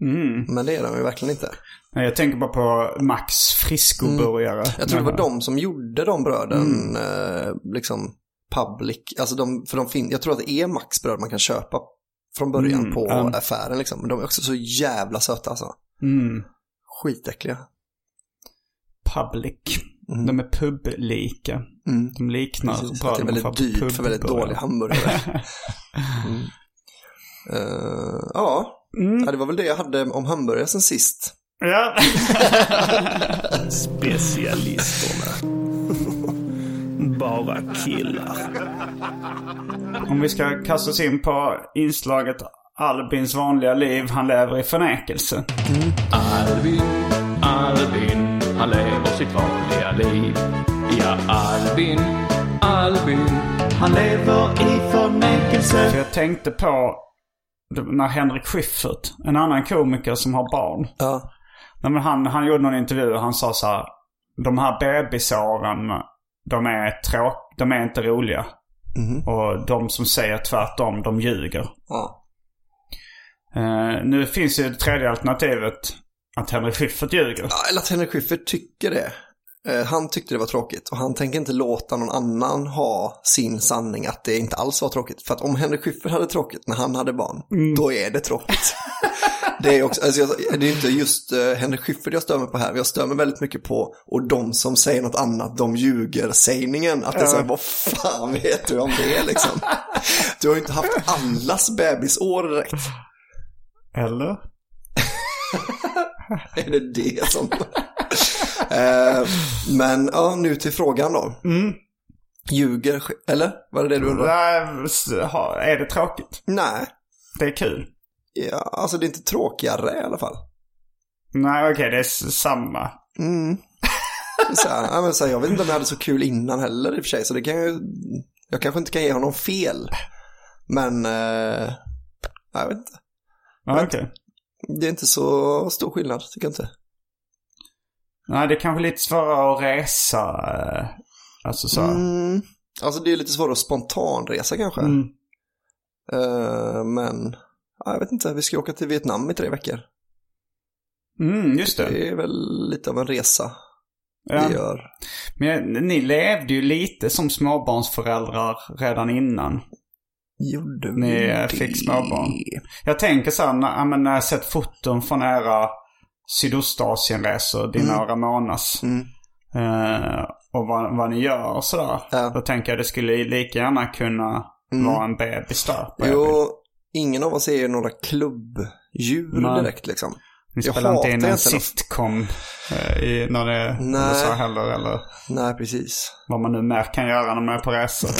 Speaker 2: Mm.
Speaker 1: Men det är de ju verkligen inte.
Speaker 2: Nej, Jag tänker bara på Max friskoburgare.
Speaker 1: Mm. Jag tror det var de som gjorde de bröden, eh, liksom public. Alltså de, för de fin- jag tror att det är Max bröd man kan köpa från början
Speaker 2: Mm,
Speaker 1: på
Speaker 2: ja.
Speaker 1: affären liksom. Men de är också så jävla söta alltså.
Speaker 2: Mm.
Speaker 1: Skitäckliga.
Speaker 2: Public.
Speaker 1: Mm.
Speaker 2: De är publika.
Speaker 1: Mm.
Speaker 2: De liknar
Speaker 1: Precis, att det är väldigt dyrt för väldigt dåliga hamburgare. mm. Eh, ja.
Speaker 2: Mm.
Speaker 1: ja, det var väl det jag hade om hamburgare sen sist.
Speaker 2: Ja.
Speaker 3: Specialisterna. Bara killar.
Speaker 2: Om vi ska kasta oss in på inslaget Albins vanliga liv, han lever i förnekelse.
Speaker 4: Albin, Albin, han lever sitt vanliga liv. Ja, Albin, Albin, han lever i förnekelse.
Speaker 2: För jag tänkte på när Henrik Schyffert, en annan komiker som har barn.
Speaker 1: Ja.
Speaker 2: Nej, men han, han gjorde någon intervju och han sa så här. De här bebisåren, de är, tråk, de är inte roliga.
Speaker 1: Mhm.
Speaker 2: Och de som säger tvärtom, de ljuger.
Speaker 1: ja.
Speaker 2: Eh, nu finns ju det tredje alternativet. Att Henrik Schyffert ljuger.
Speaker 1: Ja, eller att Henrik Schyffert tycker det. Eh, Han tyckte det var tråkigt och han tänker inte låta någon annan ha sin sanning att det inte alls var tråkigt. För att om Henrik Schyffert hade tråkigt när han hade barn, då är det tråkigt. Det är, också, alltså jag, det är inte just uh, Henrik Schyffert jag stör mig på här. Jag stör mig väldigt mycket på och de som säger något annat, de ljuger sägningen. Att det är så här, vad fan vet du om det liksom? Du har ju inte haft allas bebisår direkt.
Speaker 2: Eller?
Speaker 1: Är det det som... Eh, men ja, nu till frågan då.
Speaker 2: Mm.
Speaker 1: Ljuger, eller? Var det det du undrade?
Speaker 2: Ha- Är det tråkigt?
Speaker 1: Nej,
Speaker 2: Det är kul.
Speaker 1: ja, alltså det är inte tråkigare i alla fall.
Speaker 2: Nej, okej, det är samma.
Speaker 1: Mm. Så här, ja, men så här, jag vet inte om jag hade så kul innan heller i och för sig, så det kan ju... Jag kanske inte kan ge honom fel. Men, eh, jag vet inte.
Speaker 2: Ja, okej.
Speaker 1: Det är inte så stor skillnad, tycker jag inte.
Speaker 2: Nej, det är kanske lite svårare att resa. eh, Alltså så.
Speaker 1: Mm. Alltså det är lite svårare att spontanresa kanske.
Speaker 2: Mm.
Speaker 1: Eh, men, ja, jag vet inte, vi ska åka till Vietnam i tre veckor.
Speaker 2: Mm, just det.
Speaker 1: Det är väl lite av en resa
Speaker 2: Ja.
Speaker 1: vi gör.
Speaker 2: Men ni levde ju lite som småbarnsföräldrar redan innan.
Speaker 1: Gjorde
Speaker 2: Ni
Speaker 1: vi
Speaker 2: eh,
Speaker 1: det?
Speaker 2: fick småbarn. Jag tänker så här, när, när jag sett foton från era Sydostasienresor, dina och Ramonas.
Speaker 1: Mm.
Speaker 2: eh, och vad, vad ni gör och sådär.
Speaker 1: Ja.
Speaker 2: Då tänker jag det skulle lika gärna kunna vara en bebis där.
Speaker 1: Jo, ingen av oss är ju några klubbdjur
Speaker 2: Nej.
Speaker 1: direkt liksom.
Speaker 2: Ni
Speaker 1: jag
Speaker 2: spelar inte in en sitcom eh, i, när det är. USA heller. Eller
Speaker 1: Nej, precis.
Speaker 2: vad man nu mer kan göra när man är på resor.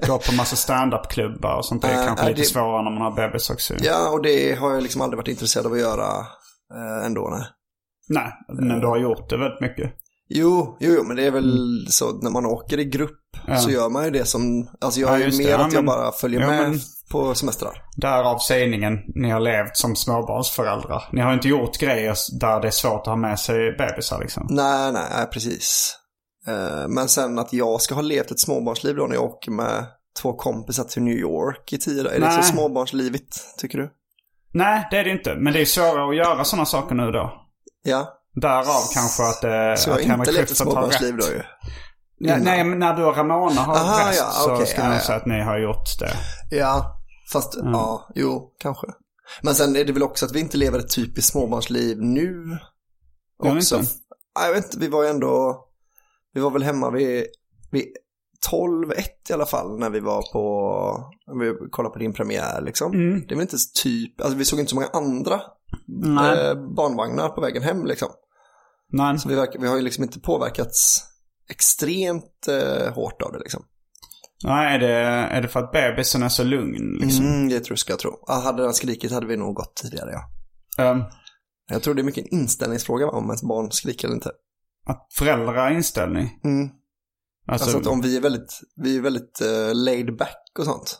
Speaker 2: Gå på massa stand-up-klubbar och sånt. Det är
Speaker 1: Nej,
Speaker 2: kanske
Speaker 1: nej,
Speaker 2: lite
Speaker 1: det-
Speaker 2: svårare när man har bebis också.
Speaker 1: Ja, och det har jag liksom aldrig varit intresserad av att göra eh, ändå. Nej.
Speaker 2: Nej, men du har gjort det väldigt mycket.
Speaker 1: Jo, jo, jo, men det är väl så när man åker i grupp
Speaker 2: Ja.
Speaker 1: så gör man ju det som, alltså jag
Speaker 2: Ja,
Speaker 1: är ju mer
Speaker 2: det.
Speaker 1: Att jag
Speaker 2: men-
Speaker 1: bara följer
Speaker 2: Ja,
Speaker 1: med
Speaker 2: men-
Speaker 1: på semestrar.
Speaker 2: Därav sägningen, ni har levt som småbarnsföräldrar. Ni har inte gjort grejer där det är svårt att ha med sig bebisar liksom.
Speaker 1: Nej, nej, nej, precis. Eh, Men sen att jag ska ha levt ett småbarnsliv då när jag åker med två kompisar till New York i tio dagar. Är det så småbarnslivigt, tycker du?
Speaker 2: Nej, det är det inte. Men det är svårare att göra sådana saker nu då.
Speaker 1: Ja,
Speaker 2: Därav kanske att, eh,
Speaker 1: så jag
Speaker 2: att Henrik Schyffert har rätt.
Speaker 1: då ju.
Speaker 2: Ja, nej, men när du och Ramona har
Speaker 1: Aha,
Speaker 2: rest
Speaker 1: ja,
Speaker 2: så
Speaker 1: okej,
Speaker 2: ska
Speaker 1: ja,
Speaker 2: jag
Speaker 1: ja.
Speaker 2: säga att ni har gjort det.
Speaker 1: Ja, fast ja, jo, kanske. Men sen är det väl också att vi inte lever ett typiskt småbarnsliv nu.
Speaker 2: Gör ni
Speaker 1: Också.
Speaker 2: inte?
Speaker 1: Ja, Jag vet inte, vi var ju ändå, vi var väl hemma vid, vid 12-1 i alla fall när vi var på, när vi kollade på din premiär liksom.
Speaker 2: Mm.
Speaker 1: Det väl inte typ, alltså vi såg inte så många andra
Speaker 2: Nej.
Speaker 1: eh, barnvagnar på vägen hem liksom.
Speaker 2: Nej.
Speaker 1: Så vi, verkar, vi har ju liksom inte påverkats extremt eh, hårt av det liksom.
Speaker 2: Nej, är det, är det för att bebisen är så lugn liksom?
Speaker 1: Mm, det tror jag ska jag tro. Ah, hade den skrikit hade vi nog gått tidigare ja.
Speaker 2: Ehm,
Speaker 1: Jag tror det är mycket en inställningsfråga om ens barn skriker eller inte.
Speaker 2: att föräldrar inställning.
Speaker 1: Mm.
Speaker 2: Alltså,
Speaker 1: Alltså att om vi är väldigt, vi är väldigt eh, laid back och sånt.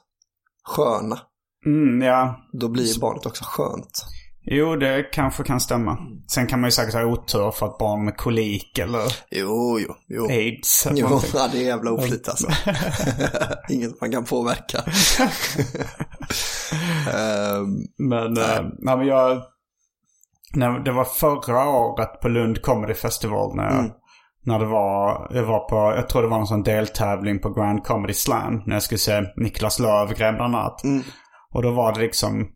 Speaker 1: Sköna.
Speaker 2: mm, ja.
Speaker 1: Då blir barnet också skönt.
Speaker 2: Jo, det kanske kan stämma. Sen kan man ju säkert ha otur för att barn med kolik eller
Speaker 1: Jo, jo, jo.
Speaker 2: aids.
Speaker 1: Jo,
Speaker 2: någonting.
Speaker 1: ja, det är jävla oflyt alltså. Inget man kan påverka. Ehm,
Speaker 2: Men, äh, nej, men jag... När, det var förra året på Lund Comedy Festival när jag,
Speaker 1: Mm.
Speaker 2: När det var, jag var på, jag tror det var en sån deltävling på Grand Comedy Slam. När jag skulle se Niklas Löfgren bland annat.
Speaker 1: Mm.
Speaker 2: Och då var det liksom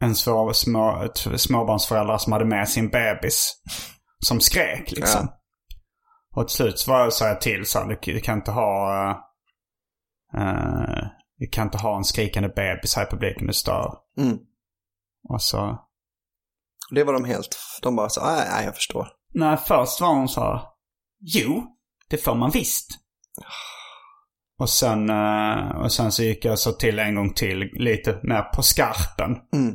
Speaker 2: en svår, små, ett småbarnsföräldrar som hade med sin bebis. Som skrek liksom. Och till slut så var jag så här till så här, du, du kan inte ha... Uh, vi kan inte ha en skrikande bebis här i publiken, det stör.
Speaker 1: Mm.
Speaker 2: Och så...
Speaker 1: Det var de helt, de bara så, nej, nej jag förstår.
Speaker 2: Nej, först var hon så här, Jo, det får man visst. Och sen, eh, och sen så gick jag så till en gång till lite mer på skarpen.
Speaker 1: Mm.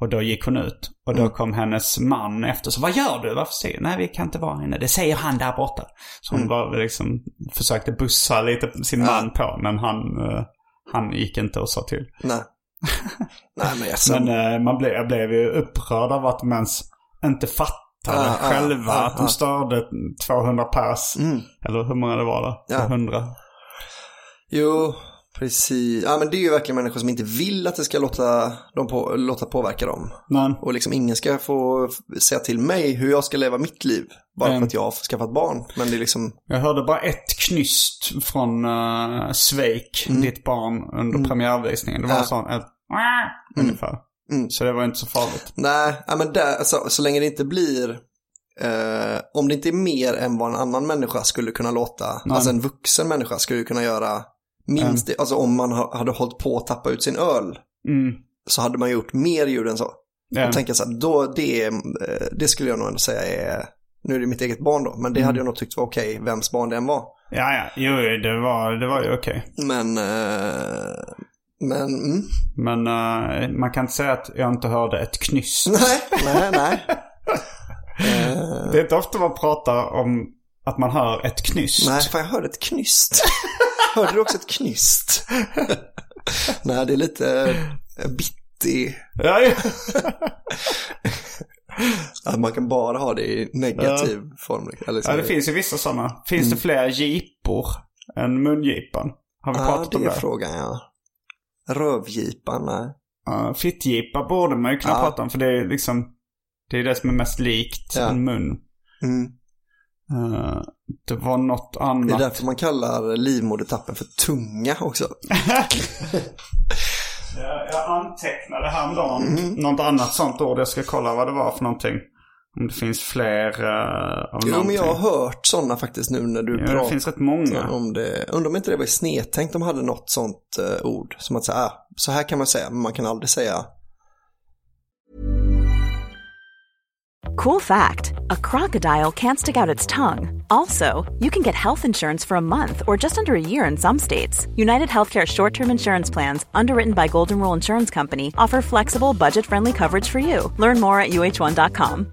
Speaker 2: Och då gick hon ut. Och då kom hennes man efter. Så vad gör du? Varför säger du? Nej, vi kan inte vara inne. Det säger han där borta. Så hon var liksom, försökte bussa lite sin man på. Men han, eh, han gick inte och sa till.
Speaker 1: Nej. nej, men alltså.
Speaker 2: Men eh, man blev, jag blev ju upprörd av att de ens inte fattade
Speaker 1: Ah, ah,
Speaker 2: själva
Speaker 1: ah,
Speaker 2: att de störde 200 pers.
Speaker 1: Mm.
Speaker 2: Eller hur många det var då?
Speaker 1: Ja.
Speaker 2: 100.
Speaker 1: Jo, precis. Ja, men det är ju verkligen människor som inte vill att det ska låta, dem på, låta påverka dem.
Speaker 2: Men,
Speaker 1: Och liksom ingen ska få säga till mig hur jag ska leva mitt liv. Bara
Speaker 2: Mm.
Speaker 1: för att jag har skaffat barn. Men det är liksom,
Speaker 2: jag hörde bara ett knyst från uh, Sveik, ditt barn, under premiärvisningen. Det var
Speaker 1: Mm. Ja.
Speaker 2: sån, ett ungefär. Så det var inte så farligt.
Speaker 1: Nej, men där, alltså, så länge det inte blir, eh, om det inte är mer än vad en annan människa skulle kunna låta, alltså en vuxen människa skulle kunna göra minst det, alltså om man ha- hade hållit på att tappa ut sin öl,
Speaker 2: Mm.
Speaker 1: så hade man gjort mer ljud än så.
Speaker 2: Ja.
Speaker 1: Och tänka så här, då, det, eh, det skulle jag nog ändå säga är, nu är det mitt eget barn då, men det hade jag nog tyckt var okej, vems barn det än var.
Speaker 2: Ja, ja. Jo, det var, det var ju okej.
Speaker 1: Men, eh, men, mm.
Speaker 2: Men eh, man kan inte säga att jag inte hörde ett knyst.
Speaker 1: nej, nej, nej.
Speaker 2: Det är inte ofta man pratar om att man hör ett knyst.
Speaker 1: Nej, fan jag hörde ett knyst. Hörde du också ett knyst? Nej, det är lite eh, bitti.
Speaker 2: Ja, ja.
Speaker 1: Att man kan bara ha det i negativ form. Eller
Speaker 2: ja, det finns ju vissa sådana. Finns det fler gipor än mungipan? Har vi
Speaker 1: Mm. Ja,
Speaker 2: pratat
Speaker 1: det
Speaker 2: om
Speaker 1: är
Speaker 2: det?
Speaker 1: frågan ja. Rövgipan, nej.
Speaker 2: Uh, Fittgipa borde man ju kunna
Speaker 1: Ja.
Speaker 2: prata om för det är liksom det är det som är mest likt
Speaker 1: Ja.
Speaker 2: en mun.
Speaker 1: Mm.
Speaker 2: Eh, det var något
Speaker 1: Det är
Speaker 2: annat.
Speaker 1: därför man kallar livmodertappen för tunga också.
Speaker 2: Jag, jag antecknade häromdagen
Speaker 1: Mm.
Speaker 2: något annat sånt ord. Jag ska kolla vad det var för någonting. Om det finns fler uh, av
Speaker 1: Jo, men
Speaker 2: någonting.
Speaker 1: jag har hört sådana faktiskt nu när du
Speaker 2: Ja, det
Speaker 1: pratar
Speaker 2: finns rätt många.
Speaker 1: om det. Undrar om inte det var snedtänkt de hade något sånt eh, ord. Som att säga, ah, så här kan man säga, men man kan aldrig säga
Speaker 5: Cool fact a crocodile can't stick out its tongue. Also, you can get health insurance for a month or just under a year in some states. United Healthcare short term insurance plans, underwritten by Golden Rule Insurance Company, offer flexible, budget friendly coverage for you. Learn more at uh1.com.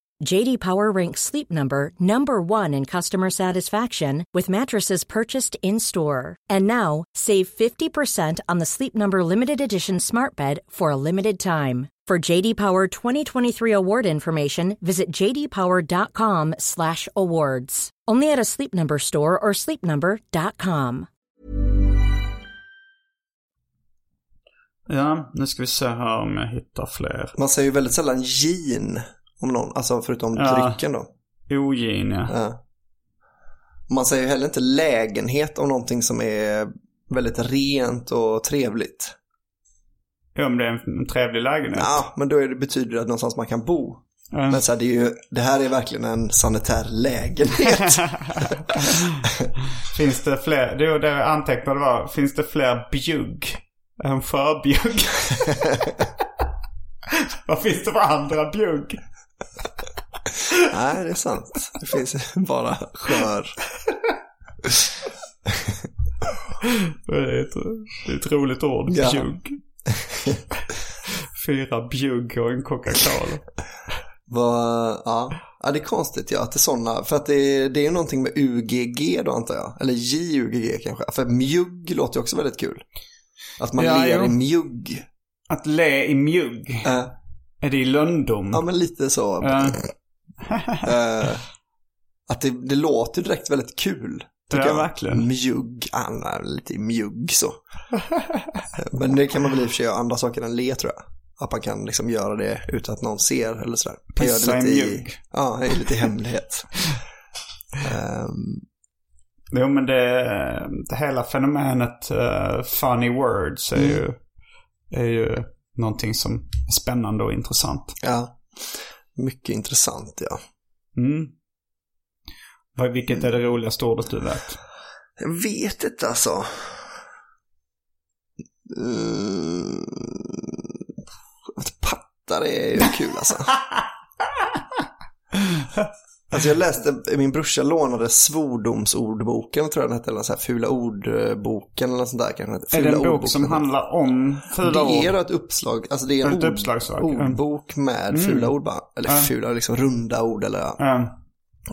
Speaker 6: JD Power ranks Sleep Number number 1 in customer satisfaction with mattresses purchased in-store. And now, save 50% on the Sleep Number limited edition Smart Bed for a limited time. For JD Power 2023 award information, visit jdpower.com/awards. Only at a Sleep Number store or sleepnumber.com.
Speaker 2: Ja, nu ska vi se här om jag hittar fler.
Speaker 1: Man säger ju väldigt sällan gin om någon, alltså förutom
Speaker 2: Ja.
Speaker 1: drycken då.
Speaker 2: Ogin, ja.
Speaker 1: Ja. Man säger ju heller inte lägenhet om någonting som är väldigt rent och trevligt.
Speaker 2: Ja, men det är en, trevlig lägenhet.
Speaker 1: Ja, men då är det, betyder det att någonstans man kan bo.
Speaker 2: Ja.
Speaker 1: Men så här, det, är ju, det här är verkligen en sanitär lägenhet.
Speaker 2: finns det fler, det det antecknade var, finns det fler bjugg än förbjugg? Vad finns det för andra bjugg?
Speaker 1: Nej, det är sant. Det finns bara skör.
Speaker 2: Det är ett, det är ett roligt ord,
Speaker 1: Ja.
Speaker 2: bjugg. Fyra bjugg och en Coca-Cola.
Speaker 1: Ja. ja, det är konstigt ja, att det är sådana. För att det är, det är någonting med UGG då antar jag. Eller JUGG kanske. För mjugg låter ju också väldigt kul. Att man
Speaker 2: Ja,
Speaker 1: ler
Speaker 2: jo.
Speaker 1: i mjugg.
Speaker 2: Att le i mjugg,
Speaker 1: Eh,
Speaker 2: är det i lönndom?
Speaker 1: ja, men lite så.
Speaker 2: Ja.
Speaker 1: Eh, att det, det låter direkt väldigt kul. tycker
Speaker 2: Ja,
Speaker 1: jag.
Speaker 2: verkligen.
Speaker 1: Mjugg, ah, nej, lite mjugg så. Men det kan man väl i och för sig göra andra saker än le tror jag. Att man kan liksom göra det utan att någon ser eller sådär. Man gör
Speaker 2: Pissa
Speaker 1: det
Speaker 2: i
Speaker 1: lite
Speaker 2: mjugg.
Speaker 1: Ja, är lite i hemlighet. Ehm,
Speaker 2: Jo men det, det hela fenomenet eh, funny words är, ju, är ju någonting som är spännande och intressant.
Speaker 1: ja, mycket intressant ja.
Speaker 2: Mm. Vilket är det roligaste ordet du vet?
Speaker 1: Jag vet inte alltså. Mm, att pattar är ju kul alltså. Alltså jag läste, min brorsa lånade svordomsordboken tror jag den hette, eller så här fula ordboken eller något sånt där kanske.
Speaker 2: Är det en bok som handlar om fula
Speaker 1: Det
Speaker 2: ord?
Speaker 1: är då ett uppslag, alltså det är en ord,
Speaker 2: Mm.
Speaker 1: ordbok med fula ord bara. Eller fula, liksom runda ord eller ja.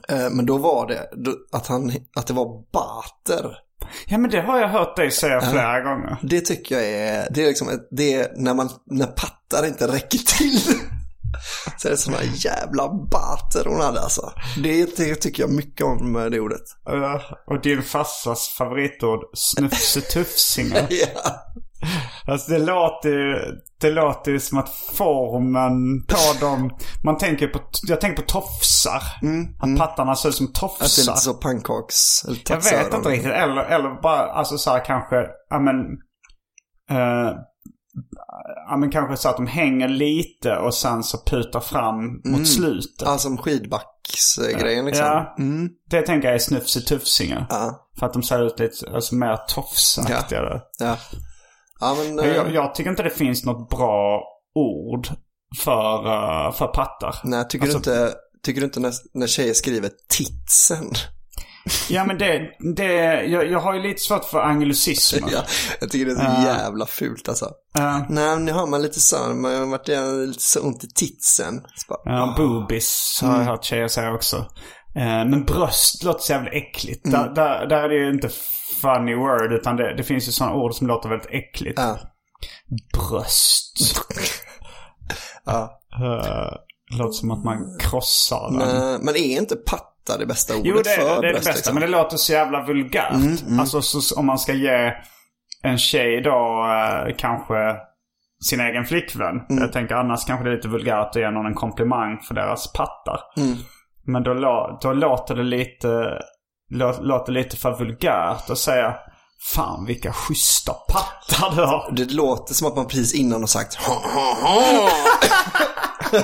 Speaker 1: Eh, Men då var det att, han, att det var bater.
Speaker 2: ja, men det har jag hört dig säga flera gånger.
Speaker 1: Det tycker jag är, det är liksom, det är när man, när pattar inte räcker till. Så är det sådana jävla bater hon hade alltså. Det, det tycker jag mycket om eh, det ordet.
Speaker 2: Ja, och din farsas favoritord, snufsetufsingar.
Speaker 1: Ja.
Speaker 2: Alltså det låter ju, det låter ju som att formen på dem, man tänker på, jag tänker på tofsar. att pattarna ser ut som
Speaker 1: Att det är
Speaker 2: tofsar.
Speaker 1: lite så pannkaks eller
Speaker 2: Jag vet inte riktigt. Eller, eller bara, alltså så här kanske, ja men, eh, ja men kanske så att de hänger lite och sen så putar fram mot slutet.
Speaker 1: Ja, som skidbacksgrejen liksom.
Speaker 2: Ja,
Speaker 1: Mm.
Speaker 2: det tänker jag är snufsetufsingar.
Speaker 1: Ja.
Speaker 2: För att de ser ut lite alltså, mer tofsaktiga.
Speaker 1: Ja. Ja. Ja, men...
Speaker 2: Men
Speaker 1: eh,
Speaker 2: Jag, jag tycker inte det finns något bra ord för, eh, för pattar.
Speaker 1: Nej, tycker
Speaker 2: Alltså-
Speaker 1: du inte, tycker du inte när, när tjejer skriver titsen?
Speaker 2: Ja men det, det jag, jag har ju lite svårt för anglicismer.
Speaker 1: Ja, jag tycker det är så jävla fult alltså.
Speaker 2: Eh,
Speaker 1: Nej, nu har man lite så, man har varit lite så ont i titsen. Bara,
Speaker 2: Ja, boobies har jag hört tjejer säga också. Eh, men bröst låter så jävla äckligt. Där, där, där är det ju inte funny word utan det, det finns ju sådana ord som låter väldigt äckligt.
Speaker 1: Ja.
Speaker 2: Bröst.
Speaker 1: Ja.
Speaker 2: Eh, låter som att man krossar den.
Speaker 1: Nej, men är inte patta det bästa ordet
Speaker 2: Jo, det,
Speaker 1: för
Speaker 2: är- det är det bästa.
Speaker 1: liksom?
Speaker 2: Men det låter så jävla vulgärt. Alltså så, om man ska ge en tjej då eh, kanske sin egen flickvän. Jag tänker annars kanske det är lite vulgärt att ge någon en komplimang för deras pattar. Men då, då låter det lite, lå, låter lite för vulgärt att säga Fan vilka schyssta pattar du har.
Speaker 1: Det låter som att man precis innan har sagt ha, ha, ha.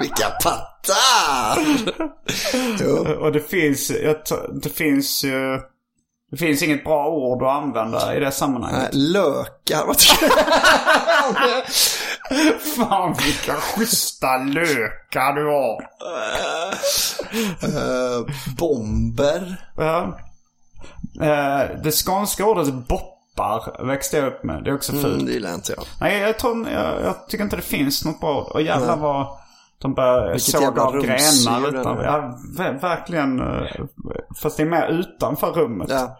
Speaker 1: Vilka pattar!
Speaker 2: Och det finns, det finns ju... Det finns inget bra ord att använda i det sammanhanget.
Speaker 1: Nej, Lökar,
Speaker 2: Fan vilka schyssta lökar du har.
Speaker 1: uh, Bomber.
Speaker 2: Ja. Eh, det skånska ordet boppar växte jag upp med. Det är också fult.
Speaker 1: Mm, det gillar inte jag.
Speaker 2: Nej, jag, tror, jag, jag tycker inte det finns något bra ord. Och jävlar vad de börjar såga av grenar
Speaker 1: rumsljud
Speaker 2: utan.
Speaker 1: det är.
Speaker 2: Ja, ver- verkligen. eh, Fast det är mer utanför rummet.
Speaker 1: Ja.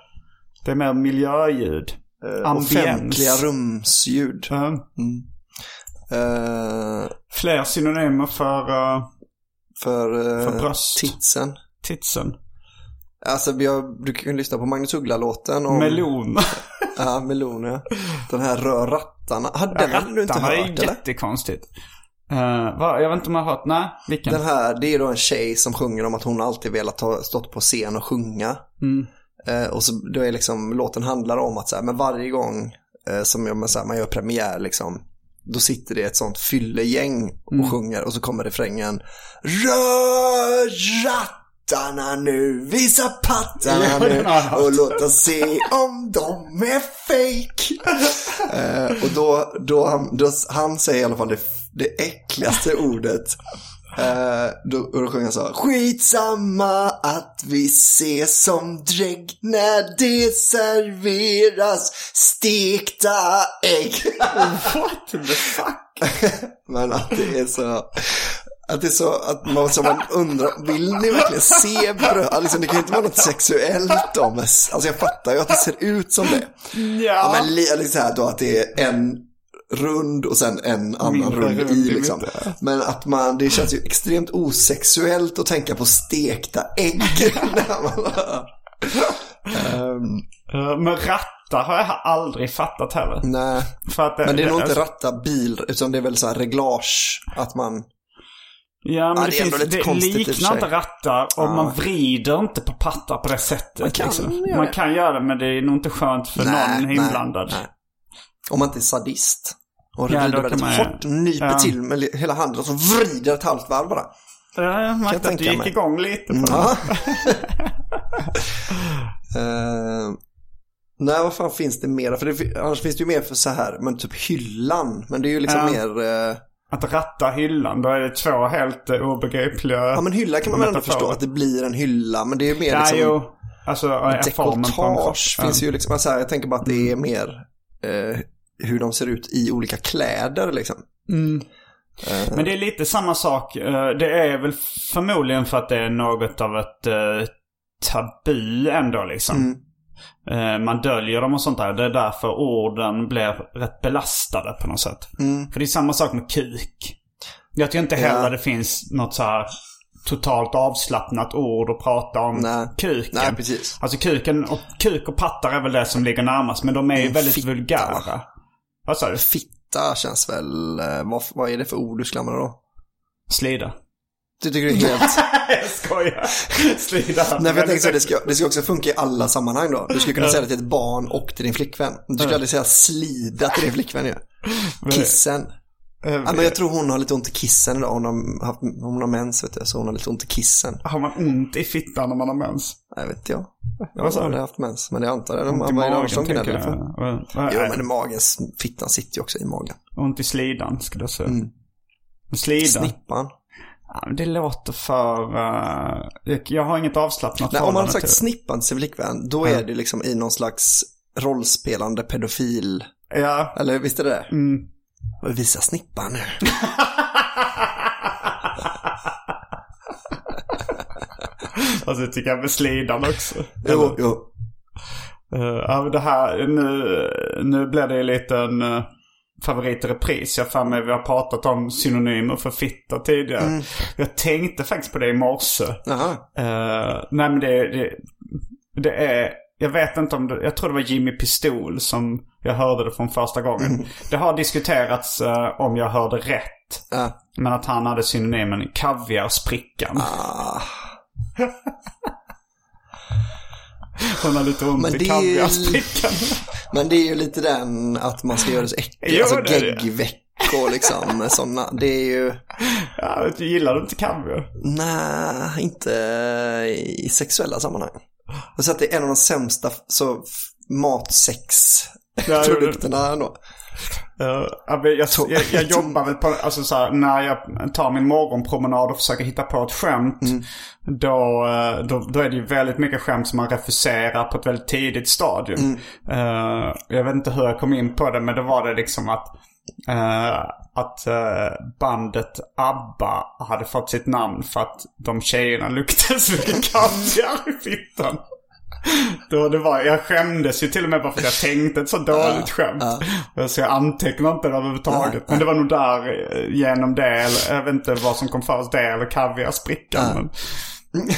Speaker 2: Det är mer miljöljud.
Speaker 1: Uh, offentliga rumsljud.
Speaker 2: Ja.
Speaker 1: Eh,
Speaker 2: fler synonymer för uh,
Speaker 1: för uh,
Speaker 2: För bröst.
Speaker 1: titsen.
Speaker 2: titsen.
Speaker 1: Alltså, har, du kan ju lyssna på Magnus Uggla-låten. om-
Speaker 2: Melon.
Speaker 1: Ja, melon ja. Den här rör rattarna. Har den har du inte
Speaker 2: Rattarna är
Speaker 1: hört eller?
Speaker 2: jättekonstigt. Uh, va? Jag vet inte om jag har hört. Nej, vilken?
Speaker 1: Den här, det är då en tjej som sjunger om att hon alltid velat ha stått på scen och sjunga.
Speaker 2: Mm.
Speaker 1: Eh, och så då är liksom, låten handlar om att så här, men varje gång eh, som jag, men så här, man gör premiär liksom, då sitter det ett sånt fyllegäng och
Speaker 2: Mm.
Speaker 1: sjunger och så kommer refrängen Rör rattarna nu, visa pattarna nu och låt oss se om de är fake. och då, då, han, då, han säger i alla fall det, det äckligaste ordet. Eh, då, då sjunger han så. Skitsamma att vi ses som drägg när det serveras stekta ägg.
Speaker 2: What the fuck?
Speaker 1: Men att det är så... Att det är så att man, så man undrar, vill ni verkligen se bröd? Liksom, det kan ju inte vara något sexuellt. Men, alltså jag fattar ju att det ser ut som det. Ja,
Speaker 2: Ja.
Speaker 1: men li, liksom här då att det är en rund och sen en annan rund
Speaker 2: rund
Speaker 1: i liksom. Men att man, det känns ju extremt osexuellt att tänka på stekta ägg.
Speaker 2: Eh, men rattar har jag aldrig fattat heller.
Speaker 1: nej,
Speaker 2: att
Speaker 1: men det är nog inte
Speaker 2: alltså-
Speaker 1: ratta bil, utan det är väl så här reglage. Att man,
Speaker 2: Ja, men
Speaker 1: Ja,
Speaker 2: det,
Speaker 1: det
Speaker 2: finns, det liknar inte rattar och
Speaker 1: Ja.
Speaker 2: man vrider inte på pattar på det sättet.
Speaker 1: Man kan
Speaker 2: liksom.
Speaker 1: göra
Speaker 2: man
Speaker 1: det.
Speaker 2: kan göra det, men det är nog inte skönt för någon inblandad.
Speaker 1: nej. Om man inte är sadist. Och
Speaker 2: Ja,
Speaker 1: vrider väldigt
Speaker 2: man-
Speaker 1: hårt, nyper
Speaker 2: ja.
Speaker 1: till med hela handen och så vrider ett halvt varv bara.
Speaker 2: Ja, jag märkte att du gick
Speaker 1: mig.
Speaker 2: igång lite på det.
Speaker 1: Ja. Eh, nej, vad fan finns det mer? För det, annars finns det ju mer för så här, men typ hyllan. Men det är ju liksom
Speaker 2: Ja.
Speaker 1: mer, eh,
Speaker 2: Att ratta hyllan, då är det två helt uh, obegripliga
Speaker 1: Ja men hylla kan man väl ändå förstå att det blir en hylla. Men det är mer
Speaker 2: Ja,
Speaker 1: liksom...
Speaker 2: jo. Alltså.
Speaker 1: Dekolletage finns ju liksom, alltså här, jag tänker bara att det är mer eh, hur de ser ut i olika kläder liksom.
Speaker 2: Men det är lite samma sak. Eh, Det är väl förmodligen för att det är något av ett eh, tabu ändå liksom. Eh, Man döljer dem och sånt där. Det är därför orden blir rätt belastade på något sätt. För det är samma sak med kuk. Jag tycker inte heller
Speaker 1: Ja.
Speaker 2: det finns något så här totalt avslappnat ord att prata om
Speaker 1: Nej.
Speaker 2: kuken.
Speaker 1: Nej, precis.
Speaker 2: Alltså kuken och, kuk och pattar är väl det som ligger närmast. Men de är ju
Speaker 1: Mm,
Speaker 2: väldigt
Speaker 1: fitta,
Speaker 2: vulgära.
Speaker 1: Va?
Speaker 2: Vad sa du?
Speaker 1: Fitta känns väl, eh, vad, vad är det för ord du skulle använda då?
Speaker 2: Slida.
Speaker 1: Du tycker det är helt...
Speaker 2: jag skojar. Slida.
Speaker 1: Nej, för jag tänker så det ska, det ska också funka i alla sammanhang då. Du skulle kunna säga det till ett barn och till din flickvän. Du skulle aldrig säga slida till din flickvän ju. Kissen. Ja, men jag tror hon har lite ont i kissen idag. Hon har, haft, hon har mens vet du, så hon har lite ont i kissen.
Speaker 2: Har man ont i fittan när man har mens?
Speaker 1: Nej, vet jag. Jag har aldrig haft mens, men det antar jag. De,
Speaker 2: Ont i
Speaker 1: det
Speaker 2: magen,
Speaker 1: som
Speaker 2: tänker jag.
Speaker 1: för? Jo, men magen, fittan sitter ju också i magen.
Speaker 2: Ont i slidan, skulle jag säga.
Speaker 1: Mm.
Speaker 2: Slida?
Speaker 1: Snippan.
Speaker 2: Ja, men det låter för... eh, jag- jag har inget avslappnat
Speaker 1: Nej, om man har sagt
Speaker 2: till det.
Speaker 1: snippan till sin flickvän, då är det liksom i någon slags rollspelande pedofil.
Speaker 2: Ja.
Speaker 1: Eller visst är det det?
Speaker 2: Mm.
Speaker 1: Visa snippan nu.
Speaker 2: Alltså det tycker jag med slidan också.
Speaker 1: Jo, jo.
Speaker 2: Ja, men det här, nu, nu blir det en uh, favorit i repris. Jag för mig vi har pratat om synonymer för fitta tidigare.
Speaker 1: Mm.
Speaker 2: Jag tänkte faktiskt på det i morse. Eh, nej men det, det, det är, jag vet inte om det, jag tror det var Jimmy Pistol som jag hörde det från första gången.
Speaker 1: Mm.
Speaker 2: Det har diskuterats eh, om jag hörde rätt.
Speaker 1: Ja.
Speaker 2: Men att han hade synonymen kaviarsprickan.
Speaker 1: Ah.
Speaker 2: Hon har lite ont
Speaker 1: Men
Speaker 2: i kaviarsprickan.
Speaker 1: Men det är ju lite den att man ska göra det så äckligt.
Speaker 2: Jo,
Speaker 1: alltså geggveckor liksom. Sådana. Det är ju,
Speaker 2: Ja, gillar du inte kaviar?
Speaker 1: nej, inte i sexuella sammanhang. Jag säger att det är en av de sämsta så, matsex-produkterna ändå.
Speaker 2: Uh, jag, jag, jag, jag jobbar väl på, alltså så här, när jag tar min morgonpromenad och försöker hitta på ett skämt. Då, eh, då, då är det ju väldigt mycket skämt som man refuserar på ett väldigt tidigt stadium. Eh, jag vet inte hur jag kom in på det men då var det liksom att eh, att eh, bandet ABBA hade fått sitt namn för att de tjejerna luktade så mycket kaviar i fittan. Då det var, jag skämdes ju till och med bara för att jag tänkte ett så dåligt skämt. Så jag antecknade inte det överhuvudtaget. Men det var nog där eh, genom det, eller jag vet inte vad som kom först, det eller kaviarsprickan. Men,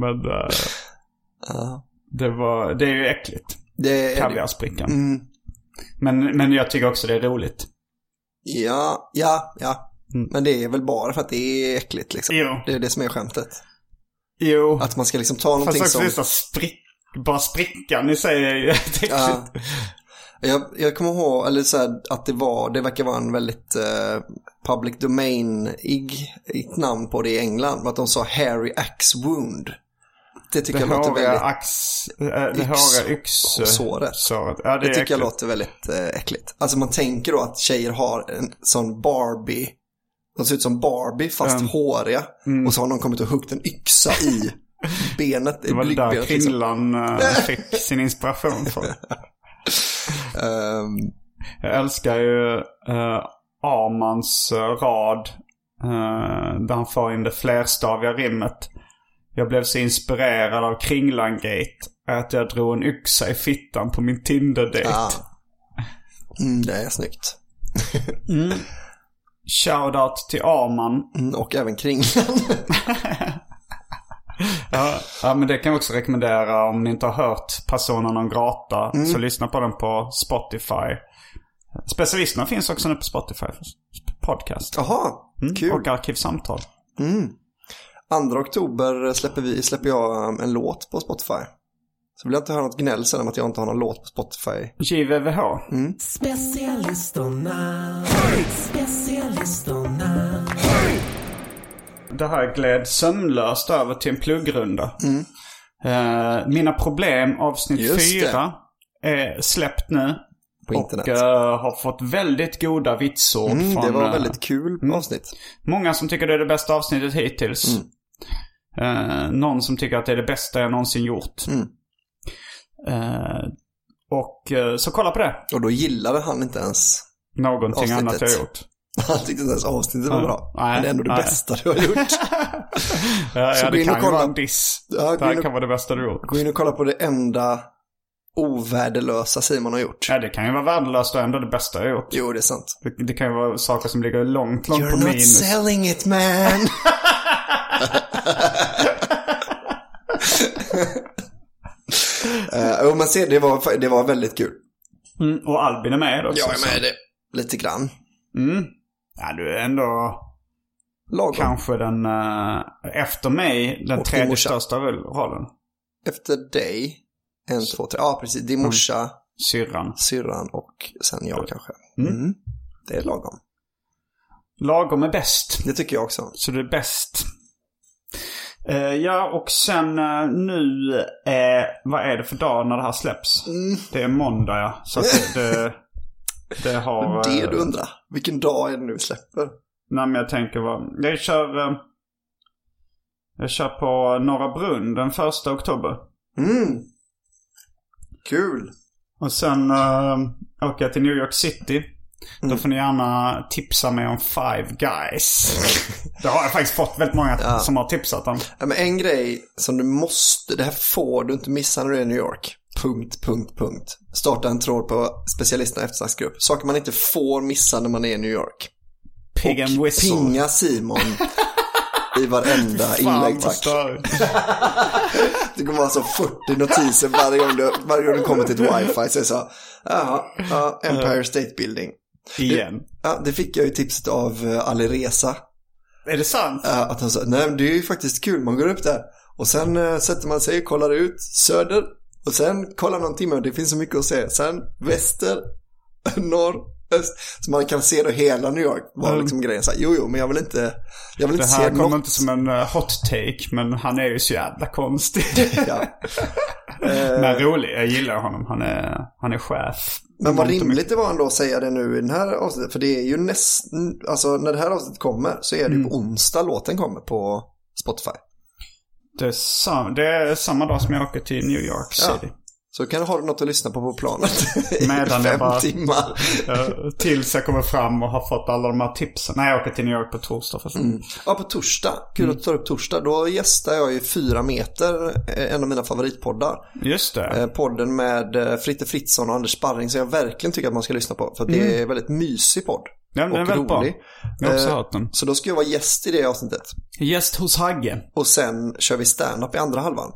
Speaker 2: men eh, det, var, det är ju äckligt,
Speaker 1: det.
Speaker 2: kaviarsprickan.
Speaker 1: Mm.
Speaker 2: Men, men jag tycker också det är roligt.
Speaker 1: Ja, ja, ja. Men det är väl bara för att det är äckligt liksom.
Speaker 2: Jo.
Speaker 1: Det är det som är skämtet.
Speaker 2: Jo,
Speaker 1: Att man ska liksom ta
Speaker 2: fast
Speaker 1: någonting
Speaker 2: också
Speaker 1: som...
Speaker 2: vissa sprick, bara sprickan i sig är ju äckligt.
Speaker 1: Ja. Jag, jag kommer ihåg, eller så här, att det var, det verkar vara en väldigt eh, public domain-ig namn på det i England. Att de sa Harry Axe Wound. Det tycker
Speaker 2: Det
Speaker 1: jag låter väldigt...
Speaker 2: ax... äh, Det
Speaker 1: Yx-
Speaker 2: håriga yx...
Speaker 1: såret.
Speaker 2: såret. Ja, det,
Speaker 1: Det tycker jag låter väldigt eh, äckligt. Alltså man tänker då att tjejer har en sån Barbie. De ser ut som Barbie fast
Speaker 2: Mm.
Speaker 1: håriga. Och så har någon kommit och huggit en yxa i benet.
Speaker 2: Det var det där
Speaker 1: liksom.
Speaker 2: Kringlan äh, fick sin inspiration från.
Speaker 1: Ehm,
Speaker 2: Jag älskar ju äh, Armans rad. äh, där han får in det flerstaviga rimmet. Jag blev så inspirerad av Kringlan-gate att jag drog en yxa i fittan på min Tinder-date.
Speaker 1: ja. mm, det är snyggt.
Speaker 2: Shoutout till Arman.
Speaker 1: Mm, och även kring.
Speaker 2: Ja, ja, men det kan jag också rekommendera om ni inte har hört Persona non grata.
Speaker 1: Mm.
Speaker 2: Så lyssna på den på Spotify. Specialisterna finns också nu på Spotify. Podcast.
Speaker 1: Jaha,
Speaker 2: Mm,
Speaker 1: kul.
Speaker 2: Och Arkivsamtal.
Speaker 1: 2 oktober släpper, vi, släpper jag um, en låt på Spotify. Så vill jag inte höra något gnäll sen om att jag inte har någon låt på Spotify.
Speaker 2: JVVH.
Speaker 3: Specialisterna, specialisterna.
Speaker 2: Det här gled sömnlöst över till en pluggrunda. Eh, mina problem avsnitt
Speaker 1: Mm. Just det.
Speaker 2: fyra är släppt nu.
Speaker 1: på internet.
Speaker 2: Och eh, har fått väldigt goda vitsord
Speaker 1: mm,
Speaker 2: från...
Speaker 1: det var
Speaker 2: eh,
Speaker 1: väldigt kul avsnitt.
Speaker 2: Många som tycker det är det bästa avsnittet hittills.
Speaker 1: Mm.
Speaker 2: Eh, någon som tycker att det är det bästa jag någonsin gjort.
Speaker 1: Mm.
Speaker 2: Eh, och eh, så kolla på det.
Speaker 1: Och då gillade han inte ens,
Speaker 2: Någonting
Speaker 1: Avsnittet.
Speaker 2: annat jag gjort.
Speaker 1: han tyckte inte ens avsnittet var bra.
Speaker 2: Nej,
Speaker 1: Men det är ändå det
Speaker 2: nej.
Speaker 1: bästa du har gjort.
Speaker 2: Ja,
Speaker 1: Så
Speaker 2: ja det kan ju
Speaker 1: kolla.
Speaker 2: vara en diss.
Speaker 1: Ja,
Speaker 2: det här kan vara det bästa du gjort.
Speaker 1: Gå in och kolla på det enda ovärdelösa Simon har gjort.
Speaker 2: Ja, det kan ju vara värdelöst och ändå det bästa jag gjort.
Speaker 1: Jo, det är sant.
Speaker 2: Det, det kan ju vara saker som ligger långt, långt
Speaker 1: You're
Speaker 2: på
Speaker 1: not
Speaker 2: minus.
Speaker 1: selling it man. uh, men se, det var, det var väldigt kul.
Speaker 2: Mm, och Albin är med också.
Speaker 1: Jag är med i det. Lite grann.
Speaker 2: Mm. Ja, du är ändå
Speaker 1: Lagom.
Speaker 2: kanske den, eh, efter mig, den
Speaker 1: Och
Speaker 2: tredje
Speaker 1: morsa.
Speaker 2: största roll- rollen.
Speaker 1: Efter dig. En, två, tre. Ja, precis. Din morsa,
Speaker 2: Syrran.
Speaker 1: syrran och sen jag kanske.
Speaker 2: Mm.
Speaker 1: Mm. Det är lagom.
Speaker 2: Lagom är bäst.
Speaker 1: Det tycker jag också.
Speaker 2: Så det är bäst. Eh, ja, och sen eh, nu, eh, vad är det för dag när det här släpps?
Speaker 1: Mm.
Speaker 2: Det är måndag ja. Så att det, det, det har...
Speaker 1: Det
Speaker 2: eh,
Speaker 1: du undrar. Vilken dag är det nu vi släpper?
Speaker 2: Nej men jag tänker vad... Jag kör... eh, Jag kör på Norra Brunn den första oktober.
Speaker 1: Mm. Kul.
Speaker 2: Och sen uh, åker jag till New York City.
Speaker 1: Mm.
Speaker 2: Då får ni gärna tipsa mig om Five Guys. det har jag faktiskt fått väldigt många
Speaker 1: Ja.
Speaker 2: som har tipsat om.
Speaker 1: Ja, men en grej som du måste, det här får du inte missa när du är i New York. Punkt, punkt, punkt. Starta en tråd på specialisterna eftersnacksgrupp. Saker man inte får missa när man är i New York.
Speaker 2: Pig and
Speaker 1: Och
Speaker 2: Whistle.
Speaker 1: pinga Simon i varenda inlägg tack. Det kommer vara så 40 notiser varje gång du, varje gång du kommer till ett wifi. Så är det så, jaha, Empire State Building.
Speaker 2: Igen.
Speaker 1: Ja, det fick jag ju tipset av uh, Ali Reza.
Speaker 2: Är det sant?
Speaker 1: Ja, att han sa, nej men det är ju faktiskt kul, man går upp där. Och sen eh, sätter man sig, kollar ut söder. Och sen kollar någon timme, det finns så mycket att se. Sen väster, norr. Så man kan se då hela New York. Var
Speaker 2: Mm.
Speaker 1: liksom grejen så här, jo jo, men jag vill inte, jag vill
Speaker 2: Det
Speaker 1: inte
Speaker 2: här
Speaker 1: se
Speaker 2: kommer
Speaker 1: något.
Speaker 2: inte som en eh, hot take, men han är ju så jävla konstig.
Speaker 1: Ja. Eh,
Speaker 2: men rolig, jag gillar honom. Han är, han är chef.
Speaker 1: Men vad rimligt det var ändå att säga det nu i den här avsnittet. För det är ju nästan, alltså när det här avsnittet kommer så är det ju
Speaker 2: Mm.
Speaker 1: på onsdag låten kommer på Spotify.
Speaker 2: Det är, sam- det är samma dag som jag åker till New York
Speaker 1: Ja. Så kan du ha något att lyssna på på planet i
Speaker 2: Medan jag
Speaker 1: fem
Speaker 2: bara-
Speaker 1: timmar.
Speaker 2: Eh, tills jag kommer fram och har fått alla de här tipsen. Nej, jag åker till New York på torsdag först.
Speaker 1: Mm. Ja, på torsdag. Kul
Speaker 2: Mm.
Speaker 1: att du tar upp torsdag. Då gästar jag ju Fyra meter, eh, en av mina favoritpoddar.
Speaker 2: Just det.
Speaker 1: Eh, Podden med Fritte Fritzson och Anders Sparring som jag verkligen tycker att man ska lyssna på. För det är en väldigt mysig podd.
Speaker 2: Mm. Ja, den är väldigt bra.
Speaker 1: rolig.
Speaker 2: Jag har också hört den.
Speaker 1: Så då ska jag vara gäst i det avsnittet.
Speaker 2: Gäst hos Hagge.
Speaker 1: Och sen kör vi stand-up i andra halvan.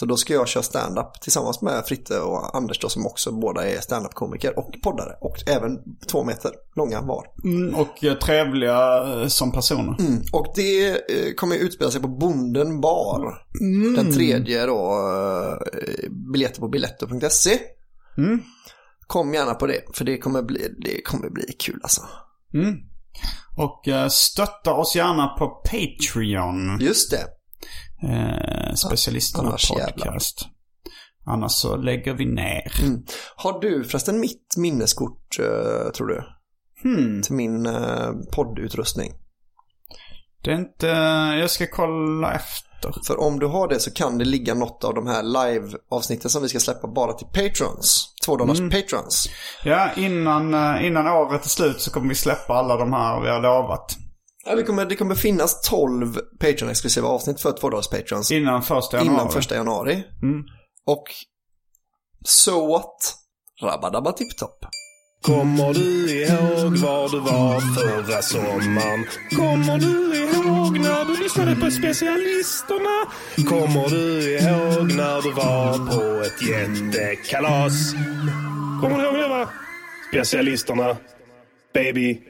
Speaker 1: Så då ska jag köra stand-up tillsammans med Fritte och Anders då som också båda är stand-up-komiker och poddare. Och även två meter långa var.
Speaker 2: Mm, och eh, trevliga eh, som personer.
Speaker 1: Mm. Och det eh, kommer utspela sig på Bonden bar. Den tredje då, eh, biljetter på biletto.se.
Speaker 2: Mm.
Speaker 1: Kom gärna på det, för det kommer bli, det kommer bli kul alltså.
Speaker 2: Mm. Och stötta oss gärna på Patreon.
Speaker 1: Just det.
Speaker 2: Eh, specialisterna
Speaker 1: annars jävlar.
Speaker 2: podcast. Annars så lägger vi ner.
Speaker 1: Mm. Har du förresten mitt minneskort, eh, tror du?
Speaker 2: Hmm.
Speaker 1: Till min eh, poddutrustning.
Speaker 2: Det är inte... Jag ska kolla efter.
Speaker 1: För om du har det så kan det ligga något av de här live-avsnitten som vi ska släppa bara till patrons. Två dollars
Speaker 2: Mm.
Speaker 1: patrons.
Speaker 2: Ja, innan, eh, innan året är slut så kommer vi släppa alla de här vi har lovat.
Speaker 1: Ja, vi kommer, det kommer finnas 12 Patreon-exklusiva avsnitt för två dollars patrons.
Speaker 2: Innan första januari.
Speaker 1: Innan första januari.
Speaker 2: Mm.
Speaker 1: Och so what? Rabba tipptopp.
Speaker 3: Kommer du ihåg var du var förra sommaren? Kommer du ihåg när du lyssnade på specialisterna? Kommer du ihåg när du var på ett jättekalas? Kommer du ihåg det va? Specialisterna. Baby.